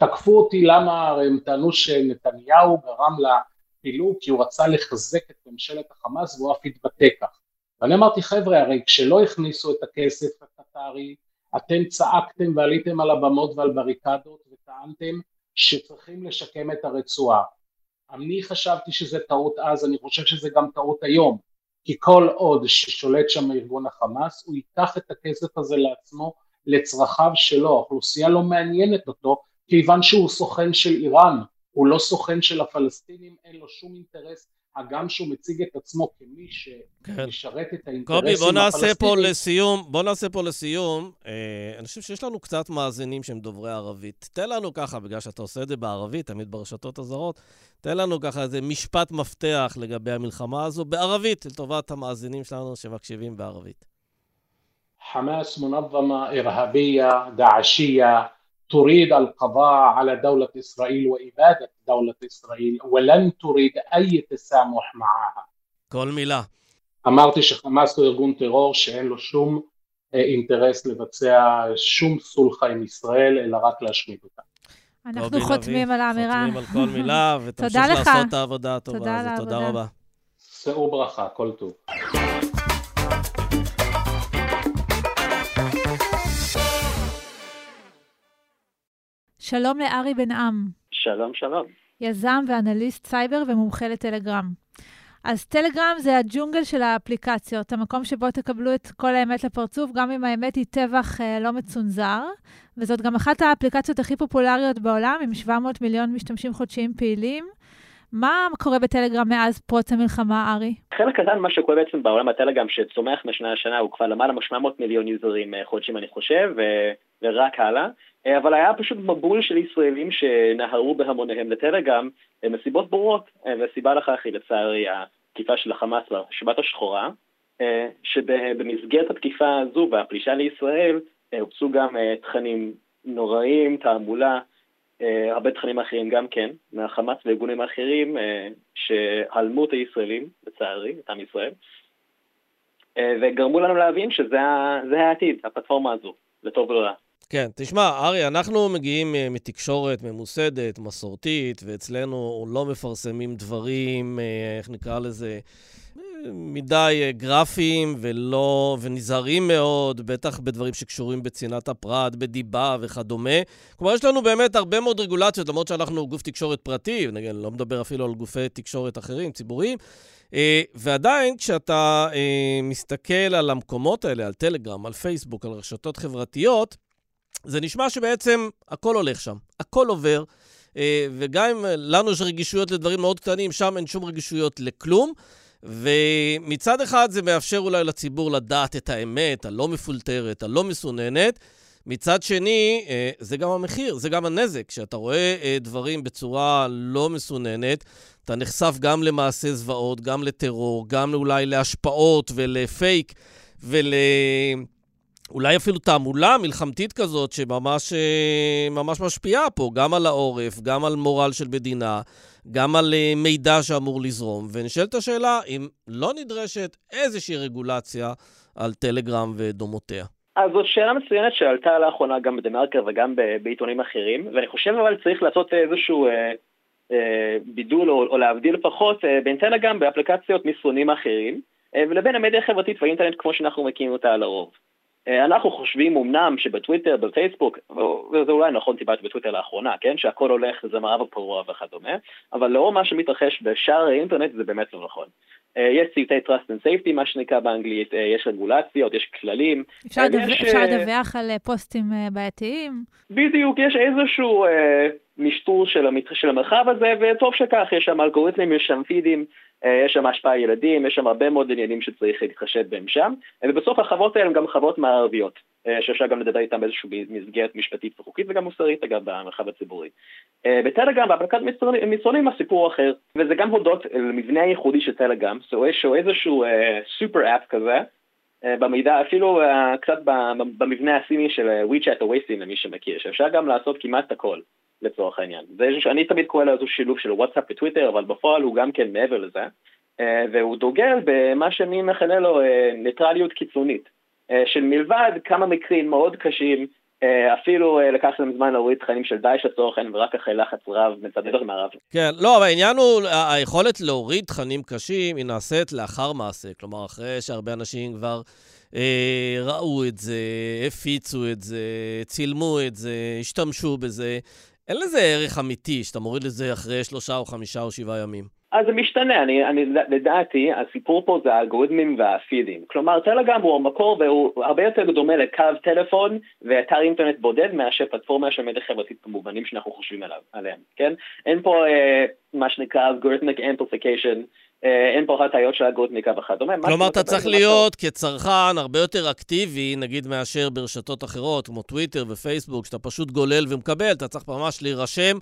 תקפו אותי למה, הרי הם טענו שנתניהו גרם לפילוג כי הוא רצה לחזק את ממשלת החמאס והוא אף התבטא כך. ואני אמרתי חבר'ה הרי כשלא הכניסו את הכסף הקטרי אתם צעקתם ועליתם על הבמות ועל בריקדות וטענתם שצריכים לשקם את הרצועה. אני חשבתי שזה טעות אז, אני חושב שזה גם טעות היום, כי כל עוד ששולט שם ארגון החמאס הוא ייקח את הכסף הזה לעצמו לצרכיו שלו, האוכלוסייה לא מעניינת אותו כיוון שהוא סוכן של איראן, הוא לא סוכן של הפלסטינים, אין לו שום אינטרס הגם שהוא מציג את עצמו כמי שמשרת כן. את האינטרסים קובי, בוא נעשה פה לסיום, בוא נעשה פה לסיום. אה, אני חושב שיש לנו קצת מאזינים שהם דוברי ערבית. תן לנו ככה, בגלל שאתה עושה את זה בערבית, תמיד ברשתות הזרות, תן לנו ככה איזה משפט מפתח לגבי המלחמה הזו בערבית, לטובת המאזינים שלנו שמקשיבים בערבית. حماس منظمة إرهابية داعشية تريد القضاء على دولة إسرائيل وإبادة دولة إسرائيل ولن تريد أي تسامح معها. كل מילה. אמרתי שחמאס הוא ארגון טרור שאין לו שום אה, אינטרס לבצע שום סולחה עם ישראל, אלא רק להשמיד אותה. אנחנו חותמים על האמירה. חותמים על כל מילה, ותמשיך לעשות את העבודה הטובה הזאת. תודה רבה. שאו ברכה, כל טוב. שלום לארי בן עם. שלום, שלום. יזם ואנליסט סייבר ומומחה לטלגרם. אז טלגרם זה הג'ונגל של האפליקציות, המקום שבו תקבלו את כל האמת לפרצוף, גם אם האמת היא טבח אה, לא מצונזר. וזאת גם אחת האפליקציות הכי פופולריות בעולם, עם 700 מיליון משתמשים חודשיים פעילים. מה קורה בטלגרם מאז פרוץ המלחמה, ארי? חלק קטן ממה שקורה בעצם בעולם הטלגרם, שצומח משנה לשנה, הוא כבר למעלה מ-700 מיליון יוזרים אה, חודשים, אני חושב, ו- ורק הלאה. אה, אבל היה פשוט מבול של ישראלים שנהרו בהמוניהם לטלגרם אה, מסיבות ברורות, והסיבה לכך היא לצערי התקיפה של החמאס בשבת השחורה, שבמסגרת התקיפה הזו והפלישה לישראל הופצו גם תכנים נוראים, תעמולה, אה, הרבה תכנים אחרים גם כן, מהחמאס וארגונים אחרים אה, שהלמו את הישראלים, לצערי, את עם ישראל, אה, וגרמו לנו להבין שזה העתיד, הפלטפורמה הזו, לטוב ולרע. כן, תשמע, ארי, אנחנו מגיעים מתקשורת ממוסדת, מסורתית, ואצלנו לא מפרסמים דברים, איך נקרא לזה, מדי אה, גרפיים ולא, ונזהרים מאוד, בטח בדברים שקשורים בצנעת הפרט, בדיבה וכדומה. כלומר, יש לנו באמת הרבה מאוד רגולציות, למרות שאנחנו גוף תקשורת פרטי, נגיד, לא מדבר אפילו על גופי תקשורת אחרים, ציבוריים. אה, ועדיין, כשאתה אה, מסתכל על המקומות האלה, על טלגרם, על פייסבוק, על רשתות חברתיות, זה נשמע שבעצם הכל הולך שם, הכל עובר. וגם אם לנו יש רגישויות לדברים מאוד קטנים, שם אין שום רגישויות לכלום. ומצד אחד זה מאפשר אולי לציבור לדעת את האמת, הלא מפולטרת, הלא מסוננת. מצד שני, אה, זה גם המחיר, זה גם הנזק. כשאתה רואה אה, דברים בצורה לא מסוננת, אתה נחשף גם למעשי זוועות, גם לטרור, גם אולי להשפעות ולפייק ול... אולי אפילו תעמולה מלחמתית כזאת שממש אה, ממש משפיעה פה, גם על העורף, גם על מורל של מדינה, גם על אה, מידע שאמור לזרום. ונשאלת השאלה אם לא נדרשת איזושהי רגולציה על טלגרם ודומותיה. אז זאת שאלה מצוינת שעלתה לאחרונה גם בדה-מרקר וגם בעיתונים אחרים, ואני חושב אבל צריך לעשות איזשהו אה, אה, בידול או, או להבדיל לפחות אה, בין טלגרם באפליקציות מסרונים אחרים, אה, ולבין המדיה החברתית והאינטרנט כמו שאנחנו מכירים אותה על הרוב. אה, אנחנו חושבים אמנם שבטוויטר, בפייסבוק, וזה אולי נכון טיפה בטוויטר לאחרונה, כן, שהכל הולך, זה מערב הפרוע וכדומה, אבל לאור מה שמתרחש בשאר האינטרנט זה באמת לא נכון. אה, יש צוותי trust and safety, מה שנקרא באנגלית, אה, יש רגולציות, יש כללים. אפשר. יש, אפשר לדווח על פוסטים בעייתיים? בדיוק, יש איזשהו אה, משטור של, המת... של המרחב הזה, וטוב שכך, יש שם אלגוריתמים, יש שם פידים, יש שם השפעה ילדים, יש שם הרבה מאוד עניינים שצריך להתחשב בהם שם, אה, ובסוף החברות האלה הן גם חברות מערביות, אה, שאפשר גם לדבר איתן באיזושהי מסגרת משפטית וחוקית וגם מוסרית אגב במרחב הציבורי. בטלגרם, באפליקת מסרונים הסיפור אחר, וזה גם הודות למבנה הייחודי של טלגרם, שהוא איזשהו סופר אפ כזה, במידע, אפילו קצת במבנה הסיני של WeChat או WeSim למי שמכיר, שאפשר גם לעשות כמעט הכל. לצורך העניין. זה שאני תמיד קורא איזשהו שילוב של וואטסאפ וטוויטר, אבל בפועל הוא גם כן מעבר לזה, אה, והוא דוגל במה שאני מכנה לו אה, ניטרליות קיצונית, אה, של מלבד כמה מקרים מאוד קשים, אפילו לקח להם זמן להוריד תכנים של דאעש לצורך העניין, ורק אחרי לחץ רב מצד עדות מערב. כן, לא, אבל העניין הוא, היכולת להוריד תכנים קשים היא נעשית לאחר מעשה. כלומר, אחרי שהרבה אנשים כבר ראו את זה, הפיצו את זה, צילמו את זה, השתמשו בזה. אין לזה ערך אמיתי שאתה מוריד את זה אחרי שלושה או חמישה או שבעה ימים. אז זה משתנה, אני, אני, לדעתי הסיפור פה זה האלגוריתמים והפידים. כלומר, טלגרם הוא המקור והוא הרבה יותר דומה לקו טלפון ואתר אינטרנט בודד מאשר פלטפורמה של מדיה חברתית במובנים שאנחנו חושבים עליו, עליהם, כן? אין פה אה, מה שנקרא algorithmic amplification, אין פה הטעיות של אלגוריתמיקה וכדומה. כלומר, אתה צריך להיות כצרכן הרבה יותר אקטיבי, נגיד, מאשר ברשתות אחרות, כמו טוויטר ופייסבוק, שאתה פשוט גולל ומקבל, אתה צריך ממש להירשם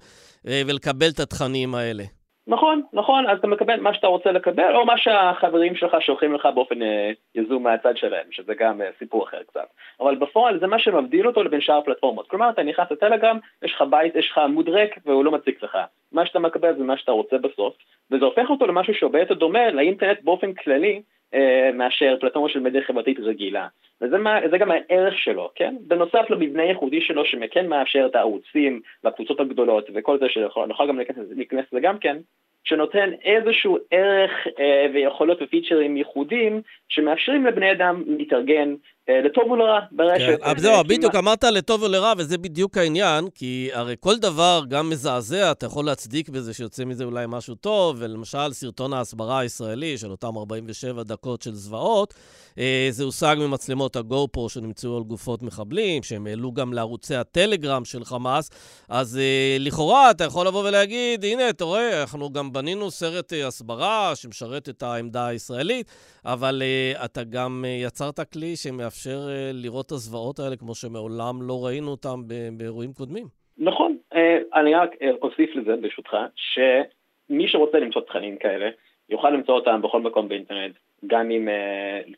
אה, ולקבל את התכנים האלה. נכון, נכון, אז אתה מקבל מה שאתה רוצה לקבל, או מה שהחברים שלך שולחים לך באופן אה, יזום מהצד שלהם, שזה גם אה, סיפור אחר קצת. אבל בפועל זה מה שמבדיל אותו לבין שאר הפלטפורמות. כלומר, אתה נכנס לטלגרם, יש לך בית, יש לך עמוד ריק, והוא לא מציק לך. מה שאתה מקבל זה מה שאתה רוצה בסוף, וזה הופך אותו למשהו שהרבה יותר דומה לאינטרנט באופן כללי, אה, מאשר פלטפורמה של מדיה חברתית רגילה. וזה מה, גם הערך שלו, כן? בנוסף למבנה ייחודי שלו שכן מאפשר את הערוצים והקבוצות הגדולות וכל זה שנוכל גם להיכנס לזה גם כן, שנותן איזשהו ערך אה, ויכולות ופיצ'רים ייחודיים שמאפשרים לבני אדם להתארגן לטוב ולרע ברשת. כן, אבל זהו, בדיוק אמרת לטוב ולרע, וזה בדיוק העניין, כי הרי כל דבר, גם מזעזע, אתה יכול להצדיק בזה שיוצא מזה אולי משהו טוב, ולמשל סרטון ההסברה הישראלי של אותם 47 דקות של זוועות, אה, זה הושג ממצלמות הגו-פרו שנמצאו על גופות מחבלים, שהם העלו גם לערוצי הטלגרם של חמאס, אז אה, לכאורה אתה יכול לבוא ולהגיד, הנה, אתה רואה, אנחנו גם בנינו סרט הסברה שמשרת את העמדה הישראלית, אבל אתה גם יצרת כלי שמאפשר... מאפשר אה, לראות את הזוועות האלה כמו שמעולם לא ראינו אותם באירועים קודמים. נכון, אה, אני רק אה, אוסיף לזה ברשותך, שמי שרוצה למצוא תכנים כאלה, יוכל למצוא אותם בכל מקום באינטרנט, גם אם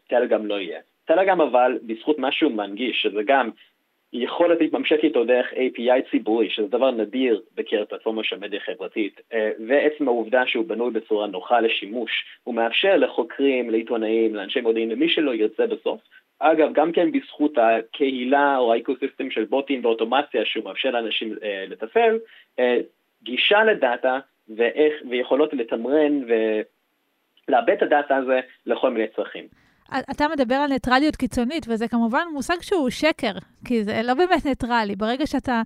טלגרם לא יהיה. טלגרם אבל, בזכות משהו מנגיש, שזה גם יכולת להתממשק איתו דרך API ציבורי, שזה דבר נדיר בקרב פלטפורמה של מדיה חברתית, ועצם העובדה שהוא בנוי בצורה נוחה לשימוש, הוא מאפשר לחוקרים, לעיתונאים, לאנשי מודיעין, למי שלא ירצה בסוף, אגב, גם כן בזכות הקהילה או ה ecosystem של בוטים ואוטומציה שהוא מאפשר לאנשים אה, לתפעל, אה, גישה ל data ואיך, ויכולות לתמרן ולעבד את ה data הזה לכל מיני צרכים. אתה מדבר על ניטרליות קיצונית, וזה כמובן מושג שהוא שקר, כי זה לא באמת ניטרלי. ברגע שאתה,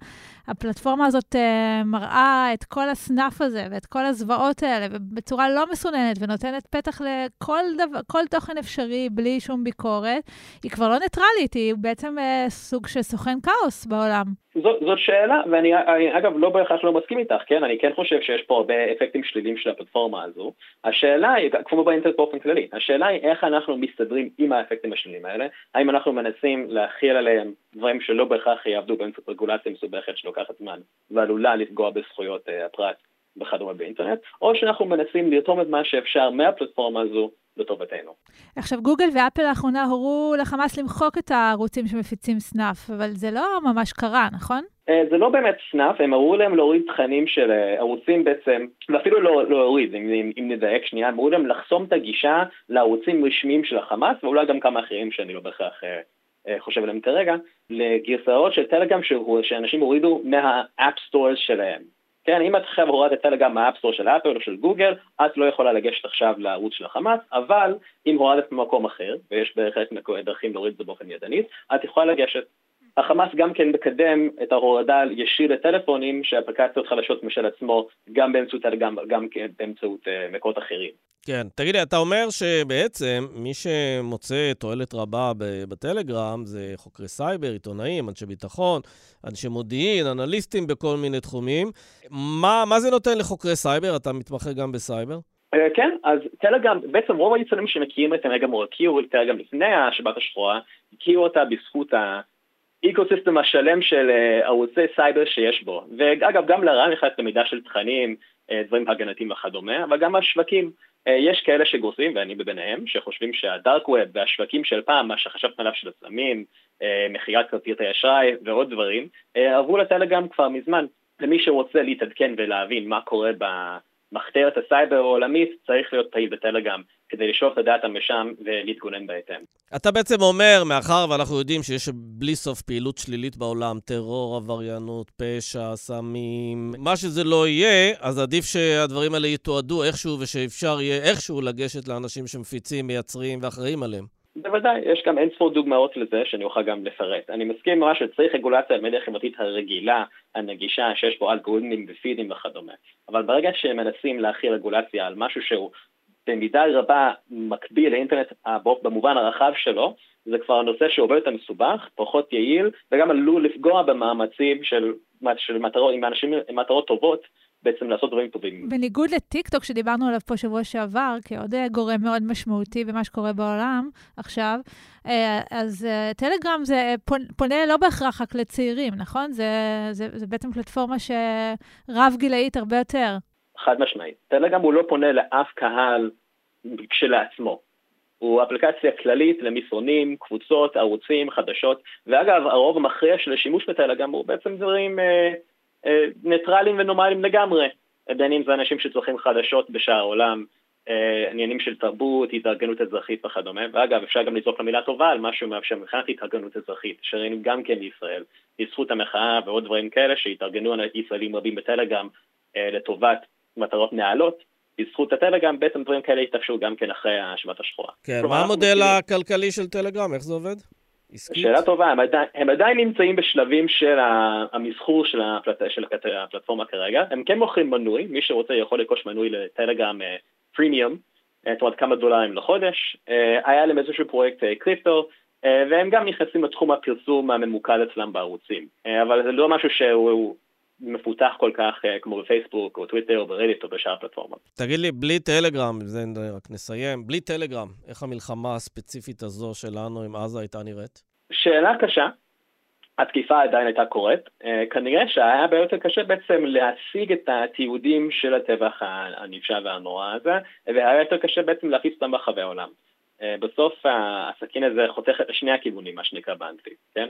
הפלטפורמה הזאת uh, מראה את כל הסנאף הזה ואת כל הזוועות האלה, ובצורה לא מסוננת, ונותנת פתח לכל דבר, כל תוכן אפשרי בלי שום ביקורת, היא כבר לא ניטרלית, היא בעצם uh, סוג של סוכן כאוס בעולם. זאת, זאת שאלה, ואני אני, אגב לא בהכרח לא מסכים איתך, כן? אני כן חושב שיש פה הרבה אפקטים שליליים של הפלטפורמה הזו. השאלה היא, כמו באינטרנט באופן כללי, השאלה היא איך אנחנו מסתדרים עם האפקטים השליליים האלה, האם אנחנו מנסים להחיל עליהם דברים שלא בהכרח יעבדו באמצעות רגולציה מסובכת שלוקחת זמן ועלולה לפגוע בזכויות uh, הפרט וכדומה באינטרנט, או שאנחנו מנסים לרתום את מה שאפשר מהפלטפורמה הזו לטובתנו. עכשיו, גוגל ואפל לאחרונה הורו לחמאס למחוק את הערוצים שמפיצים סנאף, אבל זה לא ממש קרה, נכון? אה, זה לא באמת סנאף, הם אמרו להם להוריד תכנים של אה, ערוצים בעצם, ואפילו לא להוריד, אם, אם, אם נדייק שנייה, הם אמרו להם לחסום את הגישה לערוצים רשמיים של החמאס, ואולי גם כמה אחרים שאני לא בהכרח אה, חושב עליהם כרגע, לגרסאות של טלגרם שאנשים הורידו מה app stores שלהם. כן, אם את עכשיו הורדת טלגרם מה App Store של אפל או של גוגל, את לא יכולה לגשת עכשיו לערוץ של החמאס, אבל אם הורדת במקום אחר, ויש בהחלט דרכים להוריד את זה באופן ידנית, את יכולה לגשת. החמאס גם כן מקדם את ההורדה ישיר לטלפונים שאפליקציות חדשות משל עצמו, גם באמצעות טלגרם, גם כן באמצעות uh, מקורות אחרים. כן, תגיד לי, אתה אומר שבעצם מי שמוצא תועלת רבה בטלגרם זה חוקרי סייבר, עיתונאים, אנשי ביטחון, אנשי מודיעין, אנליסטים בכל מיני תחומים. מה, מה זה נותן לחוקרי סייבר? אתה מתמחה גם בסייבר? אה, כן, אז טלגרם, בעצם רוב היצרנים שמכירים את טלגרם או הכירו את טלגרם לפני השבת השחורה, הכירו אותה בזכות ה ecosystem השלם של אה, ערוצי סייבר שיש בו. ואגב, גם לרע, נכנס למידה של תכנים, אה, דברים הגנתיים וכדומה, אבל גם השווקים. אה, יש כאלה שגורסים, ואני בביניהם, שחושבים שה dark web והשווקים של פעם, מה שחשבת עליו של הסמים, אה, מכירת כרטיסי אשראי ועוד דברים, אה, עברו לטלגרם כבר מזמן. למי שרוצה להתעדכן ולהבין מה קורה במחתרת הסייבר העולמית, צריך להיות פעיל בטלגרם כדי לשאוף את ה data משם ולהתגונן בהתאם. אתה בעצם אומר, מאחר ואנחנו יודעים שיש בלי סוף פעילות שלילית בעולם, טרור, עבריינות, פשע, סמים, מה שזה לא יהיה, אז עדיף שהדברים האלה יתועדו איכשהו ושאפשר יהיה איכשהו לגשת לאנשים שמפיצים, מייצרים ואחראים עליהם. בוודאי, יש גם אין ספור דוגמאות לזה שאני אוכל גם לפרט. אני מסכים ממש שצריך רגולציה על מדיה חברתית הרגילה, הנגישה, שיש בו אלגוריתמים ופידים וכדומה. אבל ברגע שמנסים להכיל רגולציה על משהו שהוא במידה רבה מקביל לאינטרנט במובן הרחב שלו, זה כבר נושא שהוא הרבה יותר מסובך, פחות יעיל, וגם עלול לפגוע במאמצים של, של מטרות, עם אנשים עם מטרות טובות, בעצם לעשות דברים טובים. בניגוד לטיקטוק שדיברנו עליו פה שבוע שעבר, כעוד גורם מאוד משמעותי במה שקורה בעולם עכשיו, אה, אז אה, טלגרם זה פונה לא בהכרח רק לצעירים, נכון? זה, זה, זה בעצם פלטפורמה שרב גילאית הרבה יותר. חד משמעית. טלגרם הוא לא פונה לאף קהל כשלעצמו. הוא אפליקציה כללית למסרונים, קבוצות, ערוצים, חדשות, ואגב, הרוב המכריע של השימוש בטלגרם הוא בעצם דברים אה, אה, ניטרליים ונורמליים לגמרי. בין אם זה אנשים שצורכים חדשות בשאר העולם, אה, עניינים של תרבות, התארגנות אזרחית וכדומה, ואגב, אפשר גם לזרוק למילה טובה על משהו מאפשר מבחינת התארגנות אזרחית, שראינו גם כן בישראל, בזכות המחאה ועוד דברים כאלה, שהתארגנו ישראלים רבים בטלגרם אה, לטובת מטרות נעלות, בזכות הטלגרם בעצם דברים כאלה התאפשרו גם כן אחרי השבת השחורה. כן, מה המודל הכלכלי של טלגרם? איך זה עובד? עסקית? שאלה טובה, הם עדיין, הם עדיין נמצאים בשלבים של המסחור של, הפלט, של הפלטפורמה כרגע, הם כן מוכרים מנוי, מי שרוצה יכול לרכוש מנוי לטלגרם פרימיום, אה, זאת אומרת כמה דולרים לחודש, אה, היה להם איזשהו פרויקט קריפטו, אה, והם גם נכנסים לתחום הפרסום הממוקד אצלם בערוצים, אבל זה לא משהו שהוא מפותח כל כך כמו בפייסבוק או טוויטר או ברדיט או בשאר הפלטפורמות. תגיד לי, בלי טלגרם, זה רק נסיים, בלי טלגרם, איך המלחמה הספציפית הזו שלנו עם עזה הייתה נראית? שאלה קשה. התקיפה עדיין הייתה קורית. כנראה שהיה הרבה יותר קשה בעצם להשיג את התיעודים של הטבח הנפשע והנורא הזה, והיה יותר קשה בעצם להפיץ אותם ברחבי העולם. בסוף הסכין הזה חותך את שני הכיוונים, מה שנקרא באנגלית, כן?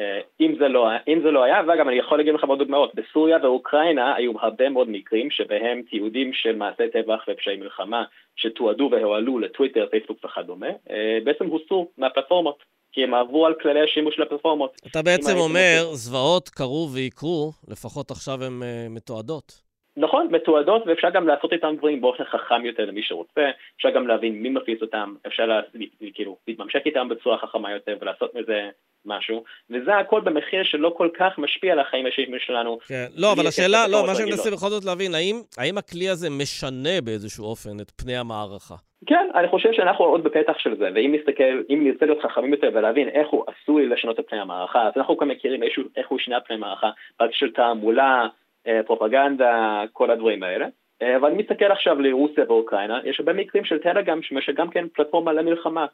אה, אם זה, לא, אם זה לא היה, ואגב אני יכול להגיד לך מאוד דוגמאות, בסוריה ואוקראינה היו הרבה מאוד מקרים שבהם תיעודים של מעשי טבח ופשעי מלחמה שתועדו והועלו לטוויטר, פייסבוק וכדומה, אה, בעצם הוסרו מהפלטפורמות, כי הם עברו על כללי השימוש של הפלטפורמות. אתה בעצם אומר, זוועות קרו ויקרו, לפחות עכשיו הן uh, מתועדות. נכון, מתועדות, ואפשר גם לעשות איתם דברים באופן חכם יותר למי שרוצה, אפשר גם להבין מי מפיץ אותם, אפשר לה, כאילו להתממשק איתם בצורה חכמה יותר ולעשות מזה משהו, וזה הכל במחיר שלא כל כך משפיע על החיים האישיים שלנו. כן, לא, אבל השאלה, לא, מה שאני מנסה בכל זאת להבין, האם, האם הכלי הזה משנה באיזשהו אופן את פני המערכה? כן, אני חושב שאנחנו עוד בפתח של זה, ואם נסתכל, אם נרצה להיות חכמים יותר ולהבין איך הוא עשוי לשנות את פני המערכה, אז אנחנו גם מכירים איזשהו, איך הוא שינה פני המערכה, רק של תעמולה, פרופגנדה, כל הדברים האלה. אה, אבל אני מסתכל עכשיו לרוסיה ואוקראינה, יש הרבה מקרים של טלגרם שגם כן פלטפורמה למלחמה.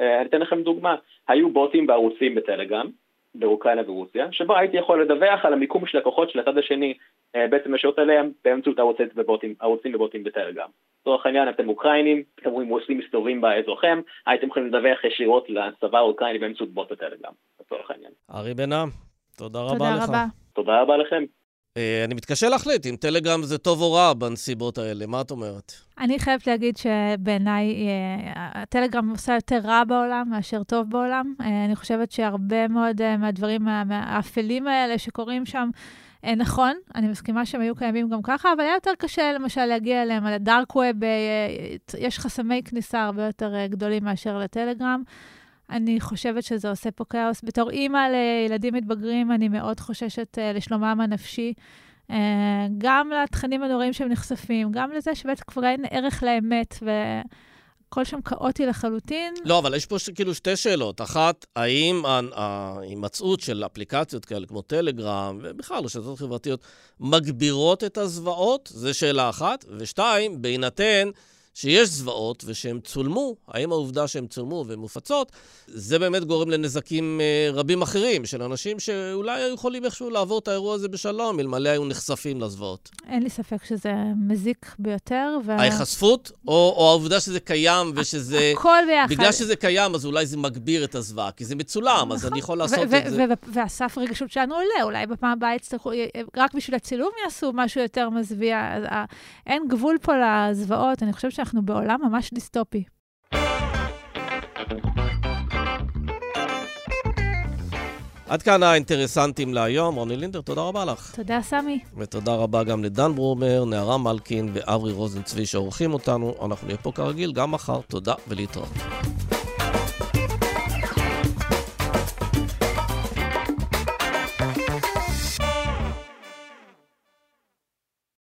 אה, אני אתן לכם דוגמה, היו בוטים בערוצים בטלגרם, באוקראינה ורוסיה, שבו הייתי יכול לדווח על המיקום של לקוחות של הצד השני, בעצם לשעות עליהם באמצעות ערוצים ובוטים, ערוצים ובוטים בטלגרם. לצורך העניין אתם אוקראינים, אתם רואים רוסים מסתובבים באזורכם, הייתם יכולים לדווח ישירות לצבא האוקראיני באמצעות בוט בטלגרם, לצורך העניין. ארי בן-עם, תודה רבה תודה לך. רבה. תודה רבה לכם. אה, אני מתקשה להחליט אם טלגרם זה טוב או רע בנסיבות האלה, מה את אומרת? אני חייבת להגיד שבעיניי אה, הטלגרם עושה יותר רע בעולם מאשר טוב בעולם. אה, אני חושבת שהרבה מאוד מהדברים האפלים האלה שקורים שם, נכון, אני מסכימה שהם היו קיימים גם ככה, אבל היה יותר קשה למשל להגיע אליהם על הדארק ווב, יש חסמי כניסה הרבה יותר גדולים מאשר לטלגרם. אני חושבת שזה עושה פה כאוס. בתור אימא לילדים מתבגרים, אני מאוד חוששת uh, לשלומם הנפשי. Uh, גם לתכנים הנוראים שהם נחשפים, גם לזה שבעצם כבר אין ערך לאמת, והכל שם כאוטי לחלוטין. לא, אבל יש פה ש... כאילו שתי שאלות. אחת, האם ההימצאות של אפליקציות כאלה כמו טלגרם, ובכלל רשתות חברתיות, מגבירות את הזוועות? זו שאלה אחת. ושתיים, בהינתן... שיש זוועות ושהן צולמו, האם העובדה שהן צולמו ומופצות, זה באמת גורם לנזקים אה, רבים אחרים של אנשים שאולי היו יכולים איכשהו לעבור את האירוע הזה בשלום, אלמלא היו נחשפים לזוועות. אין לי ספק שזה מזיק ביותר. ו... ההיחשפות, או, או העובדה שזה קיים ושזה... הכל ביחד. בגלל שזה קיים, אז אולי זה מגביר את הזוועה, כי זה מצולם, אז אני יכול לעשות את זה. והסף רגישות שלנו עולה, אולי בפעם הבאה יצטרכו, רק בשביל הצילום יעשו משהו יותר מזוויע. אין גבול פה לזוועות, אני חושבת שאנחנו בעולם ממש דיסטופי. עד כאן האינטרסנטים להיום. רוני לינדר, תודה רבה לך. תודה, סמי. ותודה רבה גם לדן ברומר, נערה מלקין ואברי רוזנצבי שעורכים אותנו. אנחנו נהיה פה כרגיל גם מחר. תודה ולהתראות.